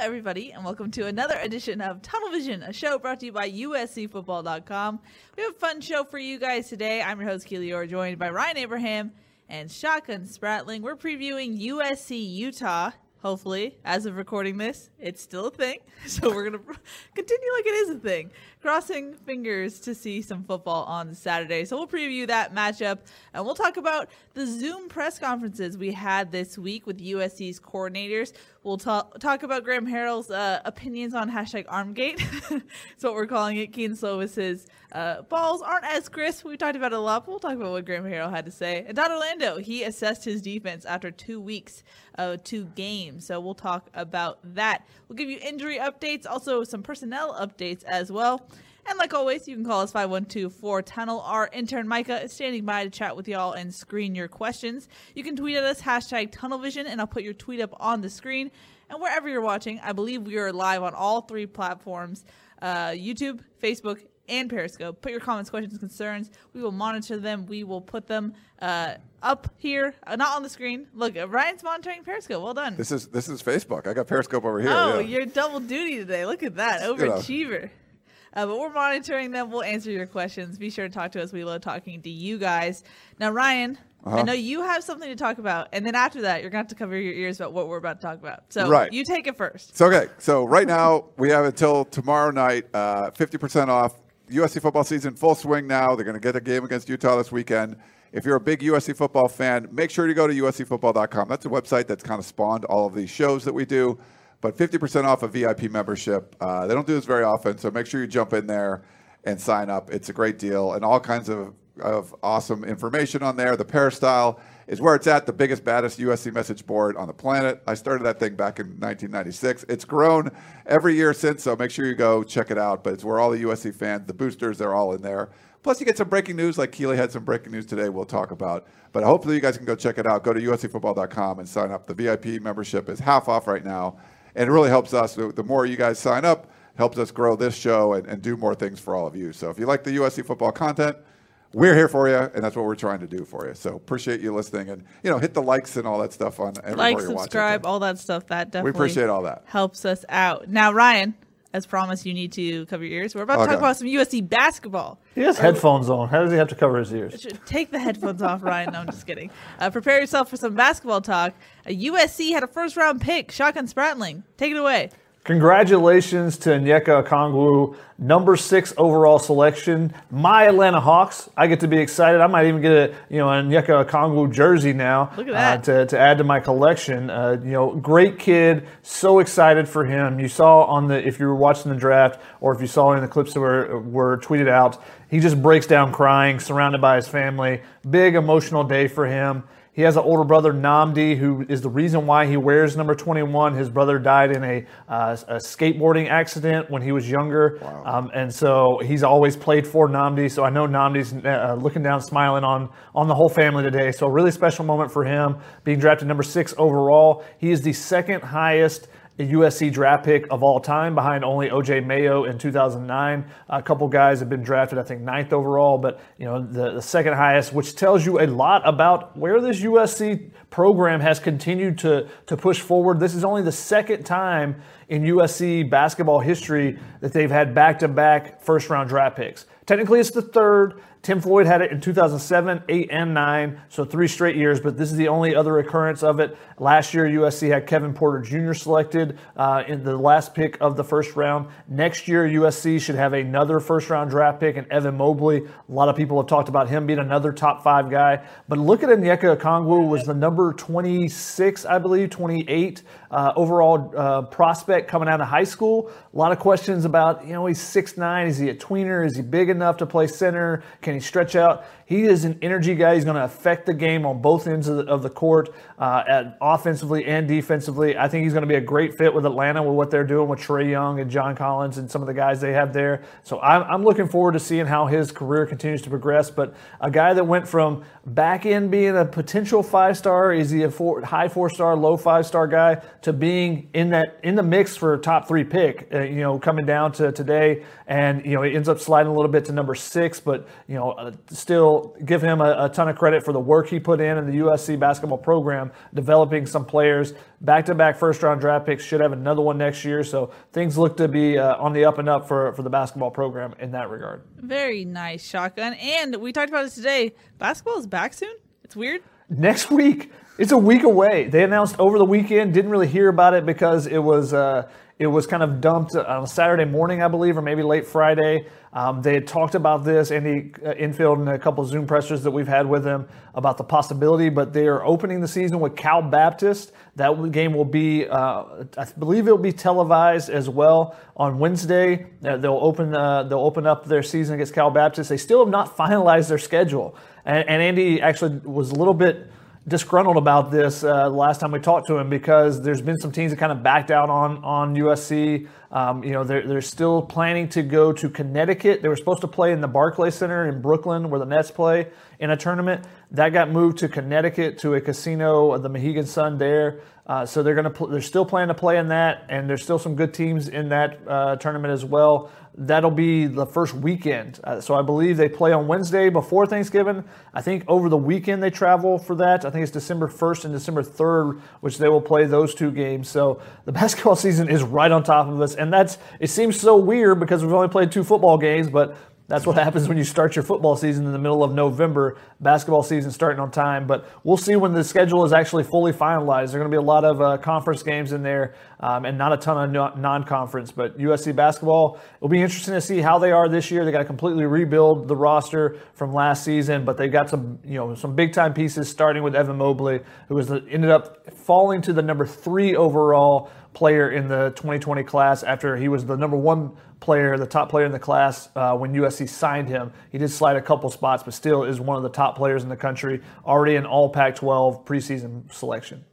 Everybody, and welcome to another edition of Tunnel Vision, a show brought to you by USCFootball.com. We have a fun show for you guys today. I'm your host, Keely Orr, joined by Ryan Abraham and Shotgun Spratling. We're previewing USC Utah. Hopefully, as of recording this, it's still a thing. So we're going to continue like it is a thing. Crossing fingers to see some football on Saturday. So we'll preview that matchup and we'll talk about the Zoom press conferences we had this week with USC's coordinators. We'll talk, talk about Graham Harrell's uh, opinions on hashtag Armgate. That's what we're calling it. Kedon Slovis's uh, balls aren't as crisp. We talked about it a lot, but we'll talk about what Graham Harrell had to say. And Todd Orlando, he assessed his defense after two weeks, uh, two games. So we'll talk about that. We'll give you injury updates, also some personnel updates as well. And like always, you can call us 512 4 Tunnel. Our intern Micah is standing by to chat with y'all and screen your questions. You can tweet at us, hashtag TunnelVision, and I'll put your tweet up on the screen. And wherever you're watching, I believe we are live on all three platforms uh, YouTube, Facebook, and Periscope. Put your comments, questions, concerns. We will monitor them. We will put them uh, up here, uh, not on the screen. Look, uh, Ryan's monitoring Periscope. Well done. This is this is Facebook. I got Periscope over here. Oh, yeah. you're double duty today. Look at that, You know. Uh, but we're monitoring them. We'll answer your questions. Be sure to talk to us. We love talking to you guys. Now, Ryan, I Uh-huh. know you have something to talk about, and then after that, you're going to have to cover your ears about what we're about to talk about. So Right. you take it first. So okay, so right now we have until tomorrow night, uh, fifty percent off. USC football season full swing now. They're going to get a game against Utah this weekend. If you're a big USC football fan, make sure to go to USCFootball.com. That's a website that's kind of spawned all of these shows that we do. But 50% off a VIP membership. Uh, they don't do this very often, so make sure you jump in there and sign up. It's a great deal and all kinds of, of awesome information on there. The Peristyle is where it's at, the biggest, baddest USC message board on the planet. I started that thing back in 1996. It's grown every year since, so make sure you go check it out. But it's where all the USC fans, the boosters, they're all in there. Plus, you get some breaking news, like Keely had some breaking news today we'll talk about. But hopefully, you guys can go check it out. Go to uscfootball.com and sign up. The VIP membership is half off right now, and it really helps us. The more you guys sign up, helps us grow this show and, and do more things for all of you. So if you like the USC football content, we're here for you, and that's what we're trying to do for you. So appreciate you listening, and you know, hit the likes and all that stuff on Like, subscribe, all that stuff. That definitely we appreciate all that. Helps us out. Now, Ryan, as promised, you need to cover your ears. We're about to Okay. talk about some USC basketball. He has headphones on. How does he have to cover his ears? Take the headphones off, Ryan. No, I'm just kidding. Uh, prepare yourself for some basketball talk. Uh, USC had a first round pick, Shotgun Spratling. Take it away. Congratulations to Onyeka Okongwu, number six overall selection. My Atlanta Hawks. I get to be excited. I might even get a you know a Onyeka Okongwu jersey now Look at that. Uh, to, to add to my collection. Uh, you know, great kid. So excited for him. You saw on the if you were watching the draft or if you saw in the clips that were were tweeted out, he just breaks down crying, surrounded by his family. Big emotional day for him. He has an older brother, Nnamdi, who is the reason why he wears number 21. His brother died in a, uh, a skateboarding accident when he was younger. Um, and so he's always played for Nnamdi. So I know Nnamdi's uh, looking down, smiling on, on the whole family today. So a really special moment for him being drafted number six overall. He is the second highest a USC draft pick of all time, behind only OJ Mayo in 2009. A couple guys have been drafted, I think, ninth overall, but you know the, the second highest, which tells you a lot about where this USC program has continued to to push forward. This is only the second time in USC basketball history that they've had back-to-back first-round draft picks. Technically, it's the third. Tim Floyd had it in 2007, 8, and 9, so three straight years, but this is the only other occurrence of it. Last year, USC had Kevin Porter Jr. selected uh, in the last pick of the first round. Next year, USC should have another first round draft pick, and Evan Mobley. A lot of people have talked about him being another top five guy. But look at Onyeka Okongwu was the number 26, I believe, 28 uh, overall uh, prospect coming out of high school. A lot of questions about, you know, he's 6'9, is he a tweener? Is he big enough to play center? Can he stretch out? He is an energy guy. He's going to affect the game on both ends of the, of the court, uh, at offensively and defensively. I think he's going to be a great fit with Atlanta with what they're doing with Trae Young and John Collins and some of the guys they have there. So I'm, I'm looking forward to seeing how his career continues to progress. But a guy that went from back end being a potential five star, is he a four, high four star, low five star guy, to being in that in the mix for a top three pick. Uh, you know, coming down to today, and you know, he ends up sliding a little bit to number six, but you know, uh, still give him a, a, ton of credit for the work he put in in the USC basketball program, developing some players. Back to back first round draft picks, should have another one next year. So things look to be uh, on the up and up for, for the basketball program in that regard. Very nice, Shotgun. And we talked about this today. Basketball is back soon. It's weird. Next week. It's a week away. They announced over the weekend. Didn't really hear about it because it was uh, it was kind of dumped on Saturday morning, I believe, or maybe late Friday. Um, they had talked about this, Andy uh, Enfield, and a couple of Zoom pressers that we've had with them about the possibility, but they are opening the season with Cal Baptist. That game will be, uh, I believe, it will be televised as well on Wednesday. Uh, they'll open uh, they'll open up their season against Cal Baptist. They still have not finalized their schedule, and, and Andy actually was a little bit disgruntled about this uh, last time we talked to him because there's been some teams that kind of backed out on on USC. Um, you know, they're, they're still planning to go to Connecticut. They were supposed to play in the Barclay Center in Brooklyn, where the Nets play in a tournament. That got moved to Connecticut to a casino, the Mohegan Sun there. Uh, so they're going to pl- they're still planning to play in that, and there's still some good teams in that uh, tournament as well. That'll be the first weekend. Uh, so I believe they play on Wednesday before Thanksgiving. I think over the weekend they travel for that. I think it's December 1st and December 3rd, which they will play those two games. So the basketball season is right on top of us, and that's it seems so weird because we've only played two football games, but that's what happens when you start your football season in the middle of November, basketball season starting on time. But we'll see when the schedule is actually fully finalized. There are going to be a lot of uh, conference games in there um, and not a ton of non conference. But USC basketball, it'll be interesting to see how they are this year. They got to completely rebuild the roster from last season, but they've got some, you know, some big time pieces starting with Evan Mobley, who was the, ended up falling to the number three overall player in the 2020 class after he was the number one player, the top player in the class uh, when USC signed him. He did slide a couple spots, but still is one of the top players in the country, already an all Pac 12 preseason selection.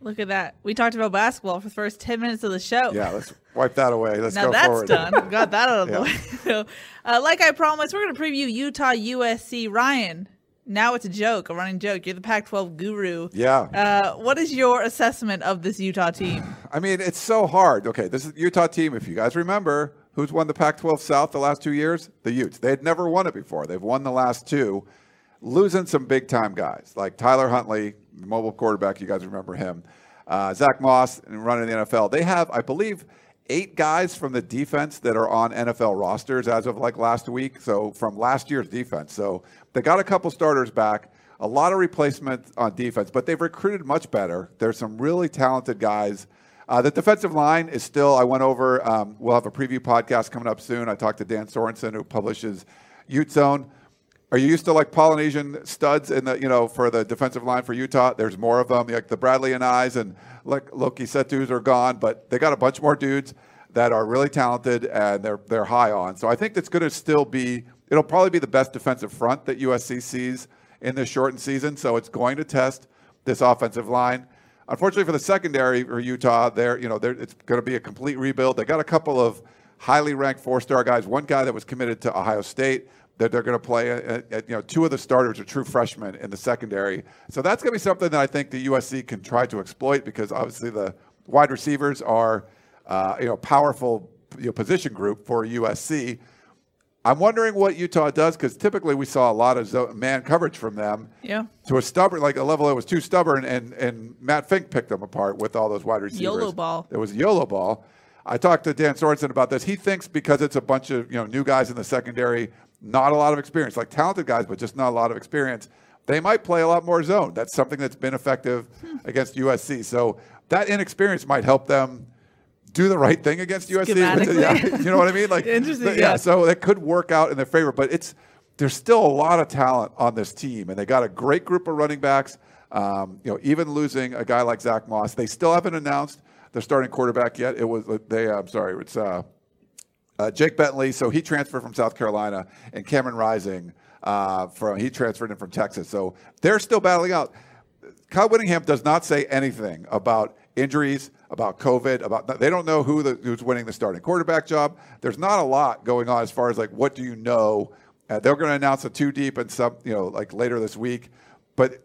Look at that. We talked about basketball for the first 10 minutes of the show. Yeah, let's wipe that away. Let's now go that's forward. done. Got that out of the way. So, uh, like I promised, we're going to preview Utah USC. Ryan, now it's a joke, a running joke. You're the Pac 12 guru. Yeah. Uh, what is your assessment of this Utah team? I mean, it's so hard. Okay, this is Utah team. If you guys remember, who's won the Pac 12 South the last two years? The Utes. They had never won it before. They've won the last two, losing some big time guys like Tyler Huntley, mobile quarterback. You guys remember him. Uh, Zach Moss and running the NFL. They have, I believe, eight guys from the defense that are on NFL rosters as of like last week. So from last year's defense. So they got a couple starters back, a lot of replacement on defense, but they've recruited much better. There's some really talented guys. Uh, the defensive line is still, I went over, um, we'll have a preview podcast coming up soon. I talked to Dan Sorensen, who publishes Ute Zone. Are you used to like Polynesian studs in the, you know, for the defensive line for Utah? There's more of them. Like the Bradlee Anaes and like Leki Fotus are gone, but they got a bunch more dudes that are really talented and they're they're high on. So I think that's going to still be. It'll probably be the best defensive front that USC sees in this shortened season. So it's going to test this offensive line. Unfortunately for the secondary for Utah, there you know it's going to be a complete rebuild. They got a couple of highly ranked four-star guys. One guy that was committed to Ohio State that they're going to play. At, at, you know, two of the starters are true freshmen in the secondary. So that's going to be something that I think the USC can try to exploit because obviously the wide receivers are uh, you know powerful you know, position group for USC. I'm wondering what Utah does because typically we saw a lot of man coverage from them. Yeah. To a stubborn, like a level that was too stubborn, and and Matt Fink picked them apart with all those wide receivers. YOLO ball. It was YOLO ball. I talked to Dan Sorensen about this. He thinks because it's a bunch of you know new guys in the secondary, not a lot of experience, like talented guys, but just not a lot of experience. They might play a lot more zone. That's something that's been effective hmm. against USC. So that inexperience might help them do the right thing against USC. Yeah, you know what I mean? Like Interesting, but yeah. yeah. So it could work out in their favor, but it's there's still a lot of talent on this team, and they got a great group of running backs. Um, you know, even losing a guy like Zach Moss, they still haven't announced their starting quarterback yet. It was they. I'm sorry, it's uh, uh, Jake Bentley. So he transferred from South Carolina, and Cameron Rising uh, from he transferred in from Texas. So they're still battling out. Kyle Whittingham does not say anything about injuries, about COVID, about they don't know who the, who's winning the starting quarterback job. There's not a lot going on as far as like what do you know. Uh, they're going to announce a two deep and some you know like later this week, but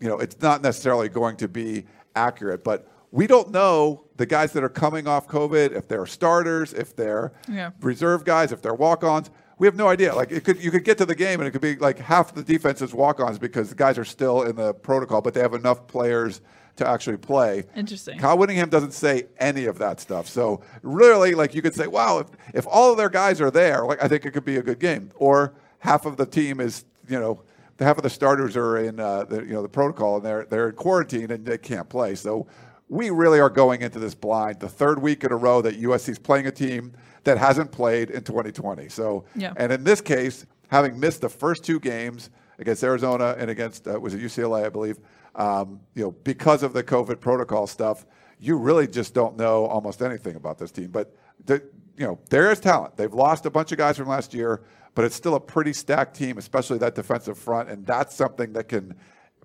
you know it's not necessarily going to be accurate. But we don't know the guys that are coming off COVID if they're starters, if they're Yeah. reserve guys, if they're walk-ons. We have no idea. Like it could, you could get to the game and it could be like half the defense is walk-ons because the guys are still in the protocol, but they have enough players to actually play. Interesting. Kyle Whittingham doesn't say any of that stuff. So really, like you could say, wow, if, if all of their guys are there, like I think it could be a good game. Or half of the team is, you know, the half of the starters are in, uh, the, you know, the protocol and they're they're in quarantine and they can't play. So we really are going into this blind. The third week in a row that USC is playing a team that hasn't played in 2020. So, Yeah. and in this case, having missed the first two games against Arizona and against uh, was it UCLA, I believe, um, you know, because of the COVID protocol stuff, you really just don't know almost anything about this team. But the, you know, there is talent. They've lost a bunch of guys from last year, but it's still a pretty stacked team, especially that defensive front, and that's something that can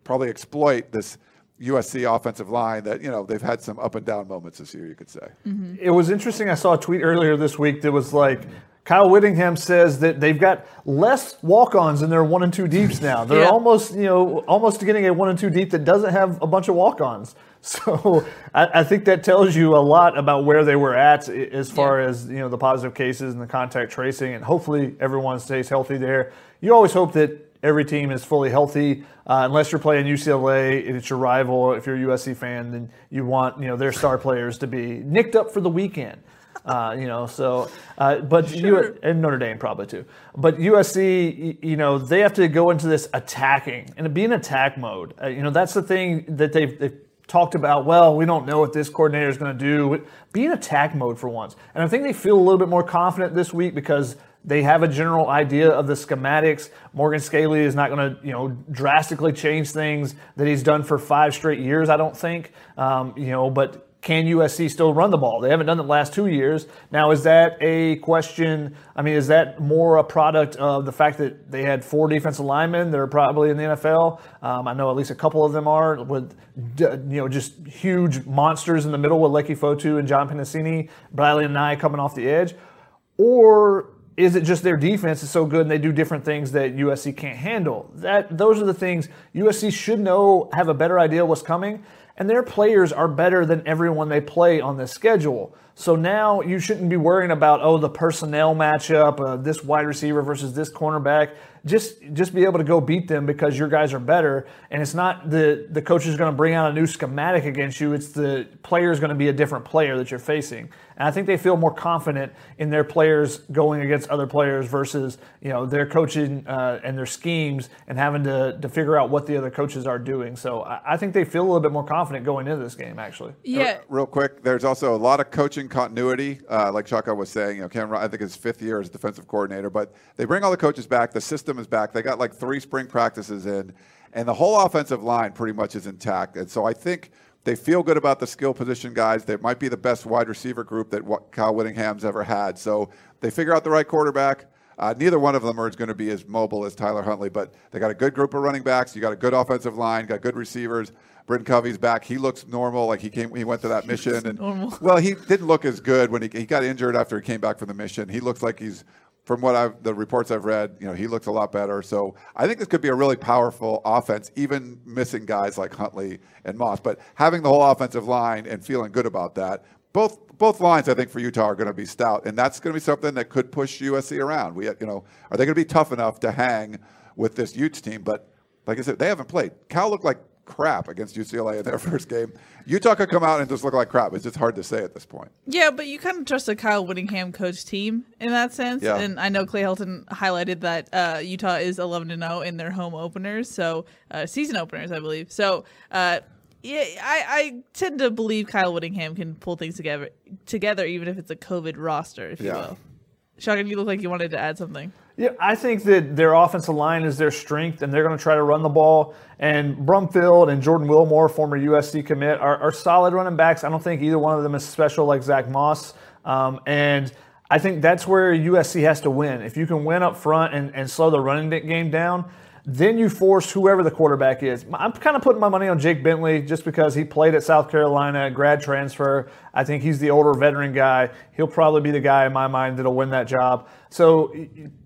probably exploit this USC offensive line that you know they've had some up and down moments this year. You could say. It was interesting. I saw a tweet earlier this week that was like, Kyle Whittingham says that they've got less walk-ons in their one and two deeps now. They're Yeah. almost, you know, almost getting a one and two deep that doesn't have a bunch of walk-ons. So I, I think that tells you a lot about where they were at as far Yeah. as you know the positive cases and the contact tracing, and hopefully everyone stays healthy there. You always hope that every team is fully healthy, uh, unless you're playing UCLA and it's your rival. If you're a USC fan, then you want you know their star players to be nicked up for the weekend. Uh, you know, so uh, but Sure. you and Notre Dame probably too. But USC, you know, they have to go into this attacking and be in attack mode. Uh, you know, that's the thing that they've, they've talked about. Well, we don't know what this coordinator is going to do. Be in attack mode for once, and I think they feel a little bit more confident this week because they have a general idea of the schematics. Morgan Scalley is not going to, you know, drastically change things that he's done for five straight years. I don't think, um, you know, but can USC still run the ball? They haven't done it the last two years. Now, is that a question? I mean, is that more a product of the fact that they had four defensive linemen that are probably in the NFL? Um, I know at least a couple of them are with, you know, just huge monsters in the middle with Leki Fotu and John Penisini, Bradley and I coming off the edge, or is it just their defense is so good and they do different things that USC can't handle? That those are the things USC should know, have a better idea what's coming, and their players are better than everyone they play on this schedule. So now you shouldn't be worrying about oh the personnel matchup, uh, this wide receiver versus this cornerback. Just just be able to go beat them because your guys are better, and it's not the the coach is going to bring out a new schematic against you. It's the player is going to be a different player that you're facing, and I think they feel more confident in their players going against other players versus you know their coaching uh, and their schemes and having to to figure out what the other coaches are doing. So I, I think they feel a little bit more confident going into this game actually. Yeah. Real quick, there's also a lot of coaching continuity, uh, like Chaka was saying. You know, Cam, I think his fifth year as defensive coordinator, but they bring all the coaches back. The system is back. They got like three spring practices in, and the whole offensive line pretty much is intact. And so I think they feel good about the skill position guys. They might be the best wide receiver group that Kyle Whittingham's ever had. So they figure out the right quarterback. Uh, neither one of them are going to be as mobile as Tyler Huntley, but they got a good group of running backs. You got a good offensive line, got good receivers. Britton Covey's back. He looks normal. Like he came, he went to that mission, and normal. well, he didn't look as good when he, he got injured after he came back from the mission. He looks like he's, from what I've the reports I've read, you know, he looks a lot better. So I think this could be a really powerful offense, even missing guys like Huntley and Moss. But having the whole offensive line and feeling good about that, both both lines I think for Utah are going to be stout, and that's going to be something that could push USC around. We, you know, are they going to be tough enough to hang with this Utes team? But like I said, they haven't played. Cal looked like crap against UCLA in their first game. Utah could come out and just look like crap. It's just hard to say at this point. Yeah, but you kind of trust a Kyle Whittingham coach team in that sense. Yeah. And I know Clay Helton highlighted that uh, Utah is 11 to 0 in their home openers, so uh, season openers, I believe. So, uh, yeah, I, I tend to believe Kyle Whittingham can pull things together, together even if it's a COVID roster, if you will. Shotgun, you look like you wanted to add something. Yeah, I think that their offensive line is their strength, and they're going to try to run the ball. And Brumfield and Jordan Wilmore, former USC commit, are, are solid running backs. I don't think either one of them is special like Zach Moss. Um, and I think that's where USC has to win. If you can win up front and, and slow the running game down, then you force whoever the quarterback is. I'm kind of putting my money on Jake Bentley just because he played at South Carolina, grad transfer. I think he's the older veteran guy. He'll probably be the guy in my mind that'll win that job. So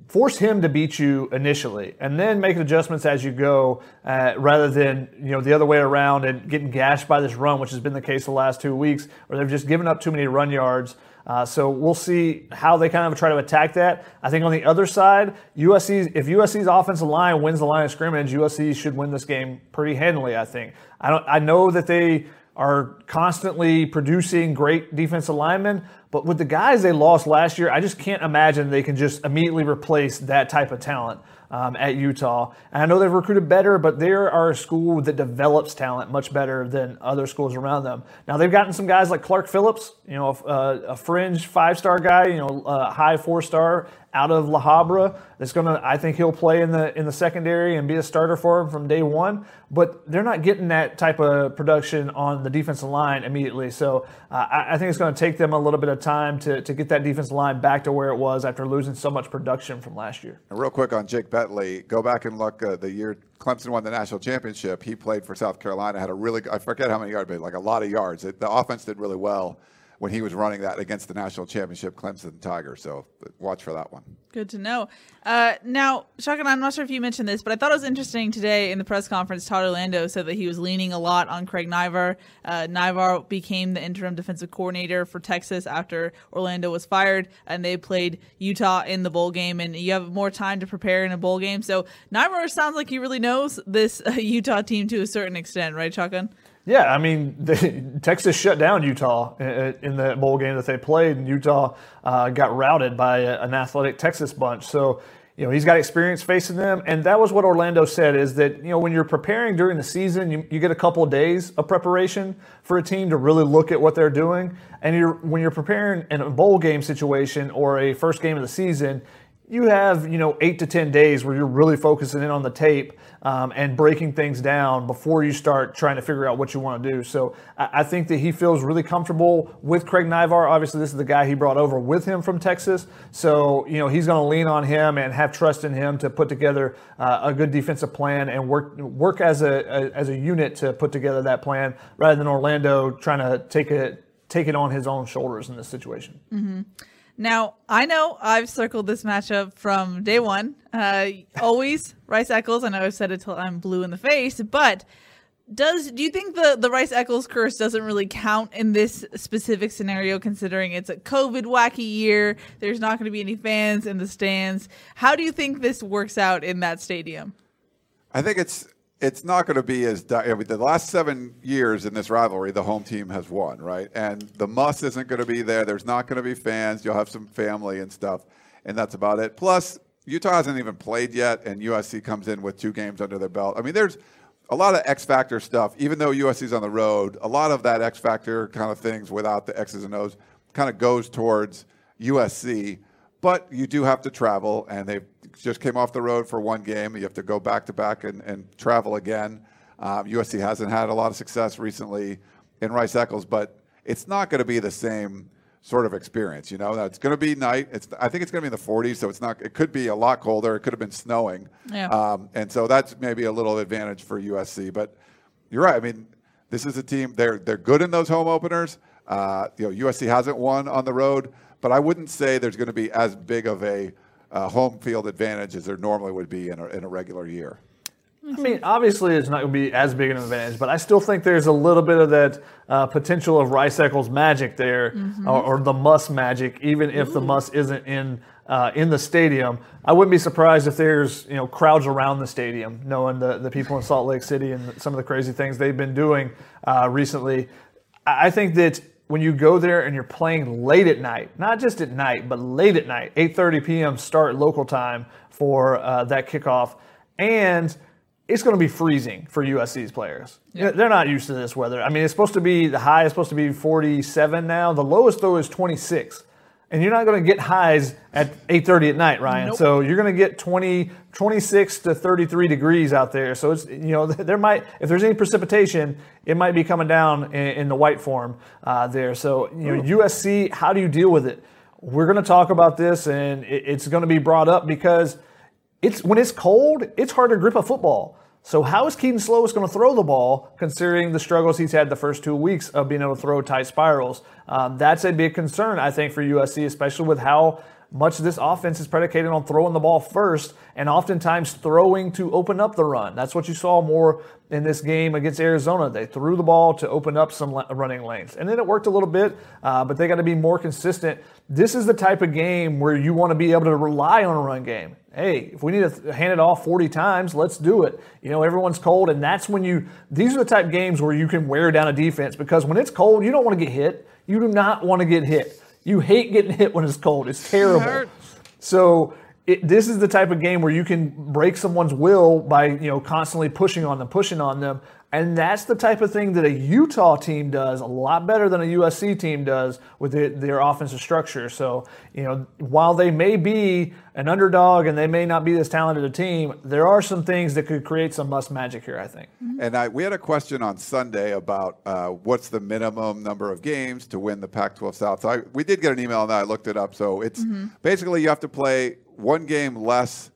force him to beat you initially, and then make adjustments as you go, uh, rather than you know the other way around and getting gashed by this run, which has been the case the last two weeks, where they've just given up too many run yards. Uh, so we'll see how they kind of try to attack that. I think on the other side, USC if USC's offensive line wins the line of scrimmage, USC should win this game pretty handily. I think. I don't. I know that they are constantly producing great defensive linemen, but with the guys they lost last year, I just can't imagine they can just immediately replace that type of talent um, at Utah. And I know they've recruited better, but they are a school that develops talent much better than other schools around them. Now they've gotten some guys like Clark Phillips, you know, a, a fringe five-star guy, you know, a high four-star out of La Habra. That's gonna, I think he'll play in the in the secondary and be a starter for him from day one. But they're not getting that type of production on the defensive line immediately. So uh, I, I think it's going to take them a little bit of time to, to get that defensive line back to where it was after losing so much production from last year. And real quick on Jake Bentley, go back and look uh, the year Clemson won the national championship. He played for South Carolina, had a really, I forget how many yards, but like a lot of yards. It, the offense did really well when he was running that against the national championship Clemson Tiger. So watch for that one. Good to know. Uh, now, Shotgun, I'm not sure if you mentioned this, but I thought it was interesting today in the press conference. Todd Orlando said that he was leaning a lot on Craig Naivar. Uh, Naivar became the interim defensive coordinator for Texas after Orlando was fired, and they played Utah in the bowl game. And you have more time to prepare in a bowl game. So Naivar sounds like he really knows this uh, Utah team to a certain extent, right, Shotgun? Yeah, I mean, the, Texas shut down Utah in, in the bowl game that they played, and Utah uh, got routed by an athletic Texas bunch. So, you know, he's got experience facing them, and that was what Orlando said: is that you know when you're preparing during the season, you, you get a couple of days of preparation for a team to really look at what they're doing, and you're when you're preparing in a bowl game situation or a first game of the season, you have you know eight to ten days where you're really focusing in on the tape um, and breaking things down before you start trying to figure out what you want to do. So I, I think that he feels really comfortable with Craig Naivar. Obviously, this is the guy he brought over with him from Texas. So you know he's going to lean on him and have trust in him to put together uh, a good defensive plan and work work as a, a as a unit to put together that plan rather than Orlando trying to take it take it on his own shoulders in this situation. Mm-hmm. Now, I know I've circled this matchup from day one. Uh, always Rice Eccles. I know I've said it till I'm blue in the face, but does do you think the the Rice Eccles curse doesn't really count in this specific scenario, considering it's a COVID wacky year? There's not going to be any fans in the stands. How do you think this works out in that stadium? I think it's it's not going to be as I mean, the last seven years in this rivalry, the home team has won, right? And the muss isn't going to be there. There's not going to be fans. You'll have some family and stuff, and that's about it. Plus, Utah hasn't even played yet, and USC comes in with two games under their belt. I mean, there's a lot of X factor stuff. Even though USC's on the road, a lot of that X factor kind of things without the X's and O's kind of goes towards USC. But you do have to travel, and they just came off the road for one game. You have to go back to back and, and travel again. Um, USC hasn't had a lot of success recently in Rice Eccles, but it's not going to be the same sort of experience. You know, it's going to be night. It's I think it's going to be in the 40s, so it's not. It could be a lot colder. It could have been snowing. Yeah. Um, and so that's maybe a little advantage for USC. But you're right. I mean, this is a team. They're they're good in those home openers. Uh, you know, USC hasn't won on the road, but I wouldn't say there's going to be as big of a uh, home field advantage as there normally would be in a, in a regular year. I mean, obviously, it's not going to be as big an advantage, but I still think there's a little bit of that uh, potential of Rice Eccles magic there, Mm-hmm. or, or the Muss magic, even if the Muss isn't in uh, in the stadium. I wouldn't be surprised if there's you know crowds around the stadium, knowing the the people in Salt Lake City and some of the crazy things they've been doing uh, recently. I I think that when you go there and you're playing late at night, not just at night, but late at night, 8:30 p.m. start local time for uh, that kickoff, and it's going to be freezing for USC's players. They're not used to this weather. I mean, it's supposed to be the high is supposed to be 47 now. The lowest though is 26. And you're not going to get highs at 8:30 at night, Ryan. Nope. So you're going to get 20 26 to 33 degrees out there. So it's you know there might if there's any precipitation, it might be coming down in, in the white form uh, there. So you know USC, how do you deal with it? We're going to talk about this, and it, it's going to be brought up because it's when it's cold, it's hard to grip a football. So how is Kedon Slovis going to throw the ball, considering the struggles he's had the first two weeks of being able to throw tight spirals? Um, that's a big concern, I think, for USC, especially with how much this offense is predicated on throwing the ball first and oftentimes throwing to open up the run. That's what you saw more in this game against Arizona. They threw the ball to open up some running lanes. And then it worked a little bit, uh, but they got to be more consistent. This is the type of game where you want to be able to rely on a run game. Hey, if we need to hand it off 40 times, let's do it. You know, everyone's cold, and that's when you, these are the type of games where you can wear down a defense because when it's cold, you don't want to get hit. You do not want to get hit. You hate getting hit when it's cold. It's terrible. hurts. So it, this is the type of game where you can break someone's will by you know constantly pushing on them, pushing on them, and that's the type of thing that a Utah team does a lot better than a USC team does with their, their offensive structure. So you know while they may be an underdog and they may not be this talented a team, there are some things that could create some Muss magic here. I think. And I, we had a question on Sunday about uh, what's the minimum number of games to win the Pac-12 South. So I, we did get an email on that. I looked it up. So it's basically you have to play one game less,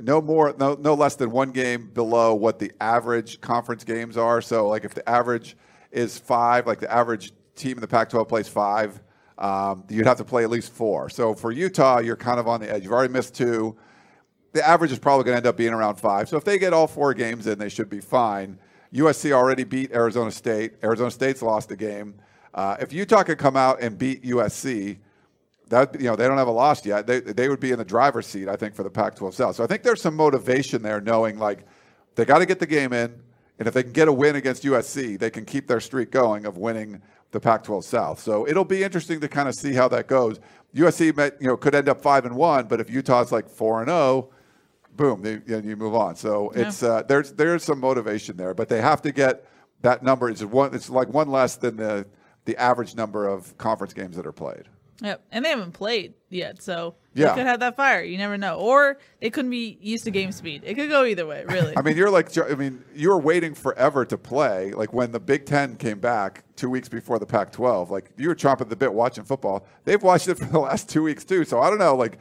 no more, no no less than one game below what the average conference games are. So like if the average is five, like the average team in the Pac-12 plays five, um, you'd have to play at least four. So for Utah, you're kind of on the edge. You've already missed two the average is probably going to end up being around five. So if they get all four games in, they should be fine. USC already beat Arizona State. Arizona State's lost a game. Uh, if Utah could come out and beat USC, that you know they don't have a loss yet. They they would be in the driver's seat, I think, for the Pac-12 South. So I think there's some motivation there, knowing like they got to get the game in, and if they can get a win against USC, they can keep their streak going of winning the Pac-12 South. So it'll be interesting to kind of see how that goes. USC met, you know could end up five and one, but if Utah's like four and zero, boom, they, you, know, you move on. So it's uh, there's there's some motivation there, but they have to get that number. It's one. It's like one less than the the average number of conference games that are played. Yep. And they haven't played yet, so Yeah. they could have that fire. You never know. Or they couldn't be used to game speed. It could go either way, really. I mean, you're like, I mean, you were waiting forever to play. Like when the Big Ten came back two weeks before the Pac-12, like you were chomping the bit watching football. They've watched it for the last two weeks too. So I don't know, like.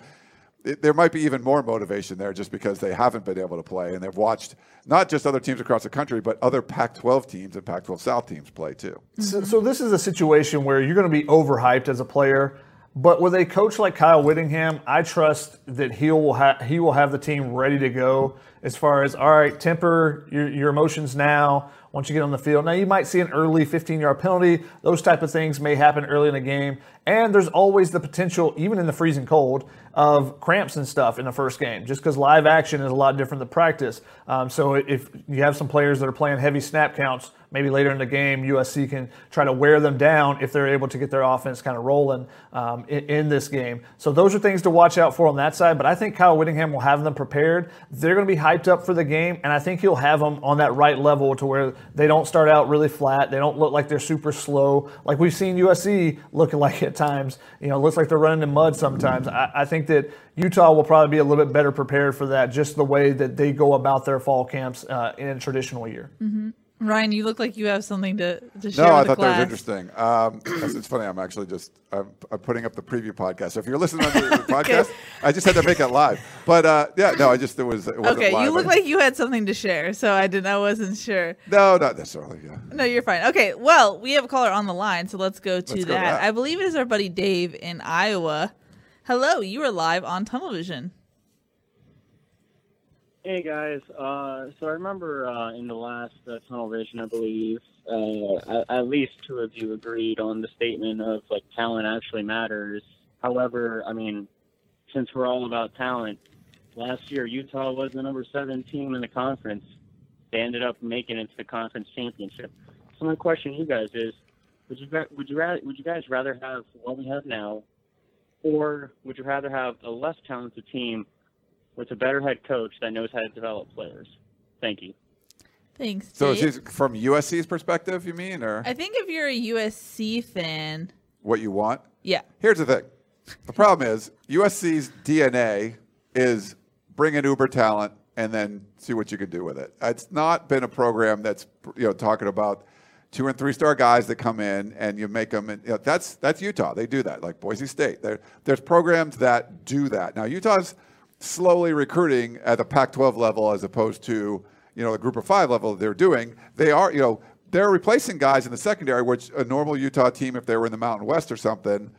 It, there might be even more motivation there just because they haven't been able to play and they've watched not just other teams across the country, but other Pac 12 teams and Pac 12 South teams play too. So, so this is a situation where you're going to be overhyped as a player, but with a coach like Kyle Whittingham, I trust that he will he will have the team ready to go. As far as all right, temper your, your emotions now. Once you get on the field, now you might see an early 15-yard penalty. Those type of things may happen early in the game, and there's always the potential, even in the freezing cold, of cramps and stuff in the first game. Just because live action is a lot different than practice. Um, so if you have some players that are playing heavy snap counts, maybe later in the game, USC can try to wear them down if they're able to get their offense kind of rolling um, in, in, this game. So those are things to watch out for on that side. But I think Kyle Whittingham will have them prepared. They're going to be hyped up for the game, and I think he'll have them on that right level to where they don't start out really flat. They don't look like they're super slow, like we've seen USC looking like at times. You know, looks like they're running in mud sometimes. I, I think that Utah will probably be a little bit better prepared for that, just the way that they go about their fall camps uh, in a traditional year. Ryan, you look like you have something to, to share No, I with the thought that was interesting. Um, it's, it's funny. I'm actually just I'm, I'm putting up the preview podcast. So if you're listening to the podcast, I just had to make it live. But uh, yeah, no, I just it was it wasn't Okay, live. you look like you had something to share, so I didn't. I wasn't sure. no, not necessarily. Yeah. No, you're fine. Okay, well, we have a caller on the line, so let's go to Let's go to that. that. I believe it is our buddy Dave in Iowa. Hello, you are live on Tunnel Vision. Hey guys, uh, so I remember uh, in the last uh, tunnel vision, I believe, uh, at, least two of you agreed on the statement of like talent actually matters. However, I mean, since we're all about talent, last year Utah was the number seven team in the conference. They ended up making it to the conference championship. So my question to you guys is, would you would you would you guys rather have what we have now, or would you rather have a less talented team with a better head coach that knows how to develop players? Thank you. Thanks. So Dave. is this from USC's perspective, you mean, or I think if you're a USC fan, what you want? yeah, Here's the thing. The problem is USC's DNA is bring in uber talent and then see what you can do with it. It's not been a program that's you know talking about two and three star guys that come in and you make them. And, you know, that's that's Utah. They do that, like Boise State. There, there's programs that do that. Now Utah's slowly recruiting at the Pac-12 level as opposed to you know the Group of Five level they're doing. They are you know they're replacing guys in the secondary, which a normal Utah team, if they were in the Mountain West or something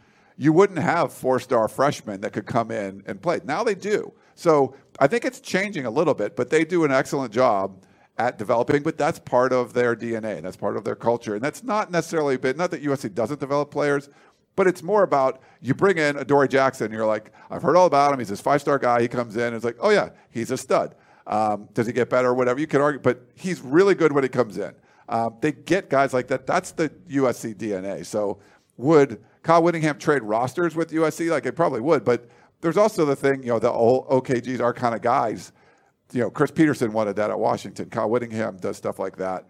you wouldn't have four star freshmen that could come in and play. Now they do. So I think it's changing a little bit, but they do an excellent job at developing, but that's part of their DNA. And that's part of their culture. And that's not necessarily been, not that USC doesn't develop players, but it's more about you bring in a Dory Jackson, you're like, I've heard all about him. He's this five star guy. He comes in and it's like, oh, yeah, he's a stud. Um, does he get better or whatever? You can argue, but he's really good when he comes in. Um, they get guys like that. That's the USC DNA. So would Kyle Whittingham trade rosters with USC? Like it probably would, but there's also the thing, you know, the old OKGs are kind of guys. You know, Chris Petersen wanted that at Washington. Kyle Whittingham does stuff like that.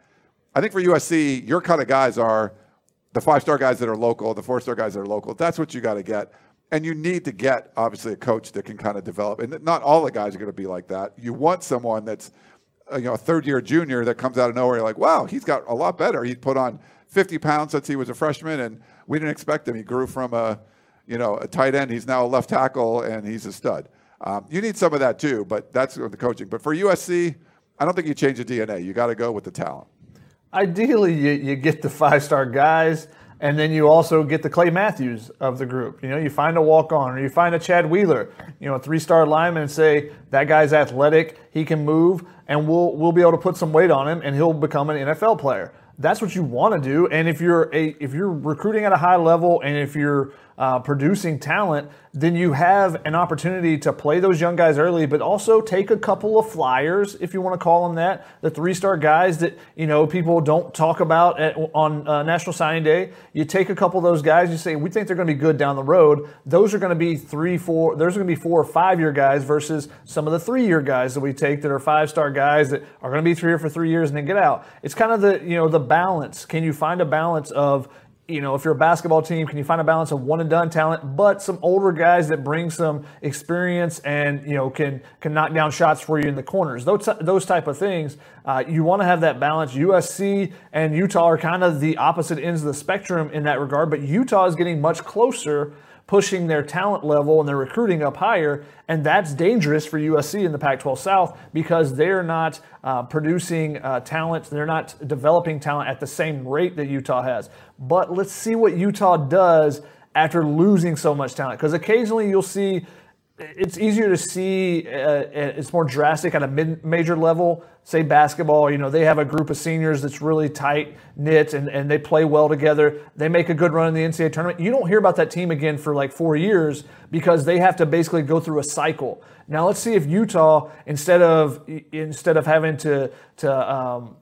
I think for USC, your kind of guys are the five star guys that are local, the four star guys that are local. That's what you got to get. And you need to get, obviously, a coach that can kind of develop. And not all the guys are going to be like that. You want someone that's, uh, you know, a third year junior that comes out of nowhere. Like, wow, he's got a lot better. He put on 50 pounds since he was a freshman, and we didn't expect him. He grew from a, you know, a tight end. He's now a left tackle, and he's a stud. Um, you need some of that too, but that's the coaching. But for USC, I don't think you change the DNA. You got to go with the talent. Ideally, you, you get the five star guys, and then you also get the Clay Matthews of the group. You know, you find a walk on, or you find a Chad Wheeler, you know, a three star lineman, and say that guy's athletic, he can move, and we'll we'll be able to put some weight on him, and he'll become an NFL player. That's what you want to do, and if you're a if you're recruiting at a high level, and if you're uh, producing talent, then you have an opportunity to play those young guys early, but also take a couple of flyers, if you want to call them that, the three-star guys that you know people don't talk about at, on uh, National Signing Day. You take a couple of those guys, you say we think they're going to be good down the road. Those are going to be three, four. Those are going to be four or five-year guys versus some of the three-year guys that we take that are five-star guys that are going to be three here for three years and then get out. It's kind of the you know the balance. Can you find a balance of you know, if you're a basketball team, can you find a balance of one and done talent, but some older guys that bring some experience and you know can can knock down shots for you in the corners? Those those type of things. Uh, you want to have that balance. USC and Utah are kind of the opposite ends of the spectrum in that regard, but Utah is getting much closer pushing their talent level and their recruiting up higher. And that's dangerous for USC in the Pac 12 South because they're not uh, producing uh, talent, they're not developing talent at the same rate that Utah has. But let's see what Utah does after losing so much talent because occasionally you'll see it's easier to see uh, it's more drastic at a mid major level. Say basketball you know they have a group of seniors that's really tight knit and, and they play well together. They make a good run in the ncaa tournament. You don't hear about that team again for like four years because they have to basically go through a cycle. Now let's see if utah instead of instead of having to to um,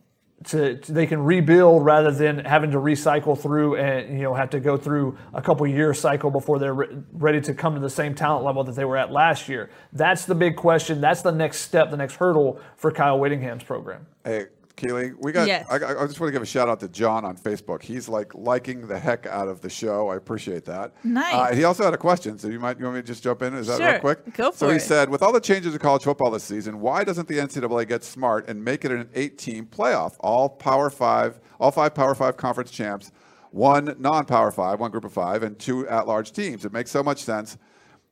to, to, they can rebuild rather than having to recycle through and you know have to go through a couple year cycle before they're re- ready to come to the same talent level that they were at last year. That's the big question. That's the next step, the next hurdle for Kyle Whittingham's program. Hey, Keely, we got. Yes. I, I, just want to give a shout out to John on Facebook. He's like liking the heck out of the show. I appreciate that. Nice. Uh, he also had a question, so you might you want me to just jump in? Is that Sure. real quick? Go for So for he said, with all the changes in college football this season, why doesn't the NCAA get smart and make it an eight-team playoff? All Power Five, all five Power Five conference champs, one non-Power Five, one Group of Five, and two at-large teams. It makes so much sense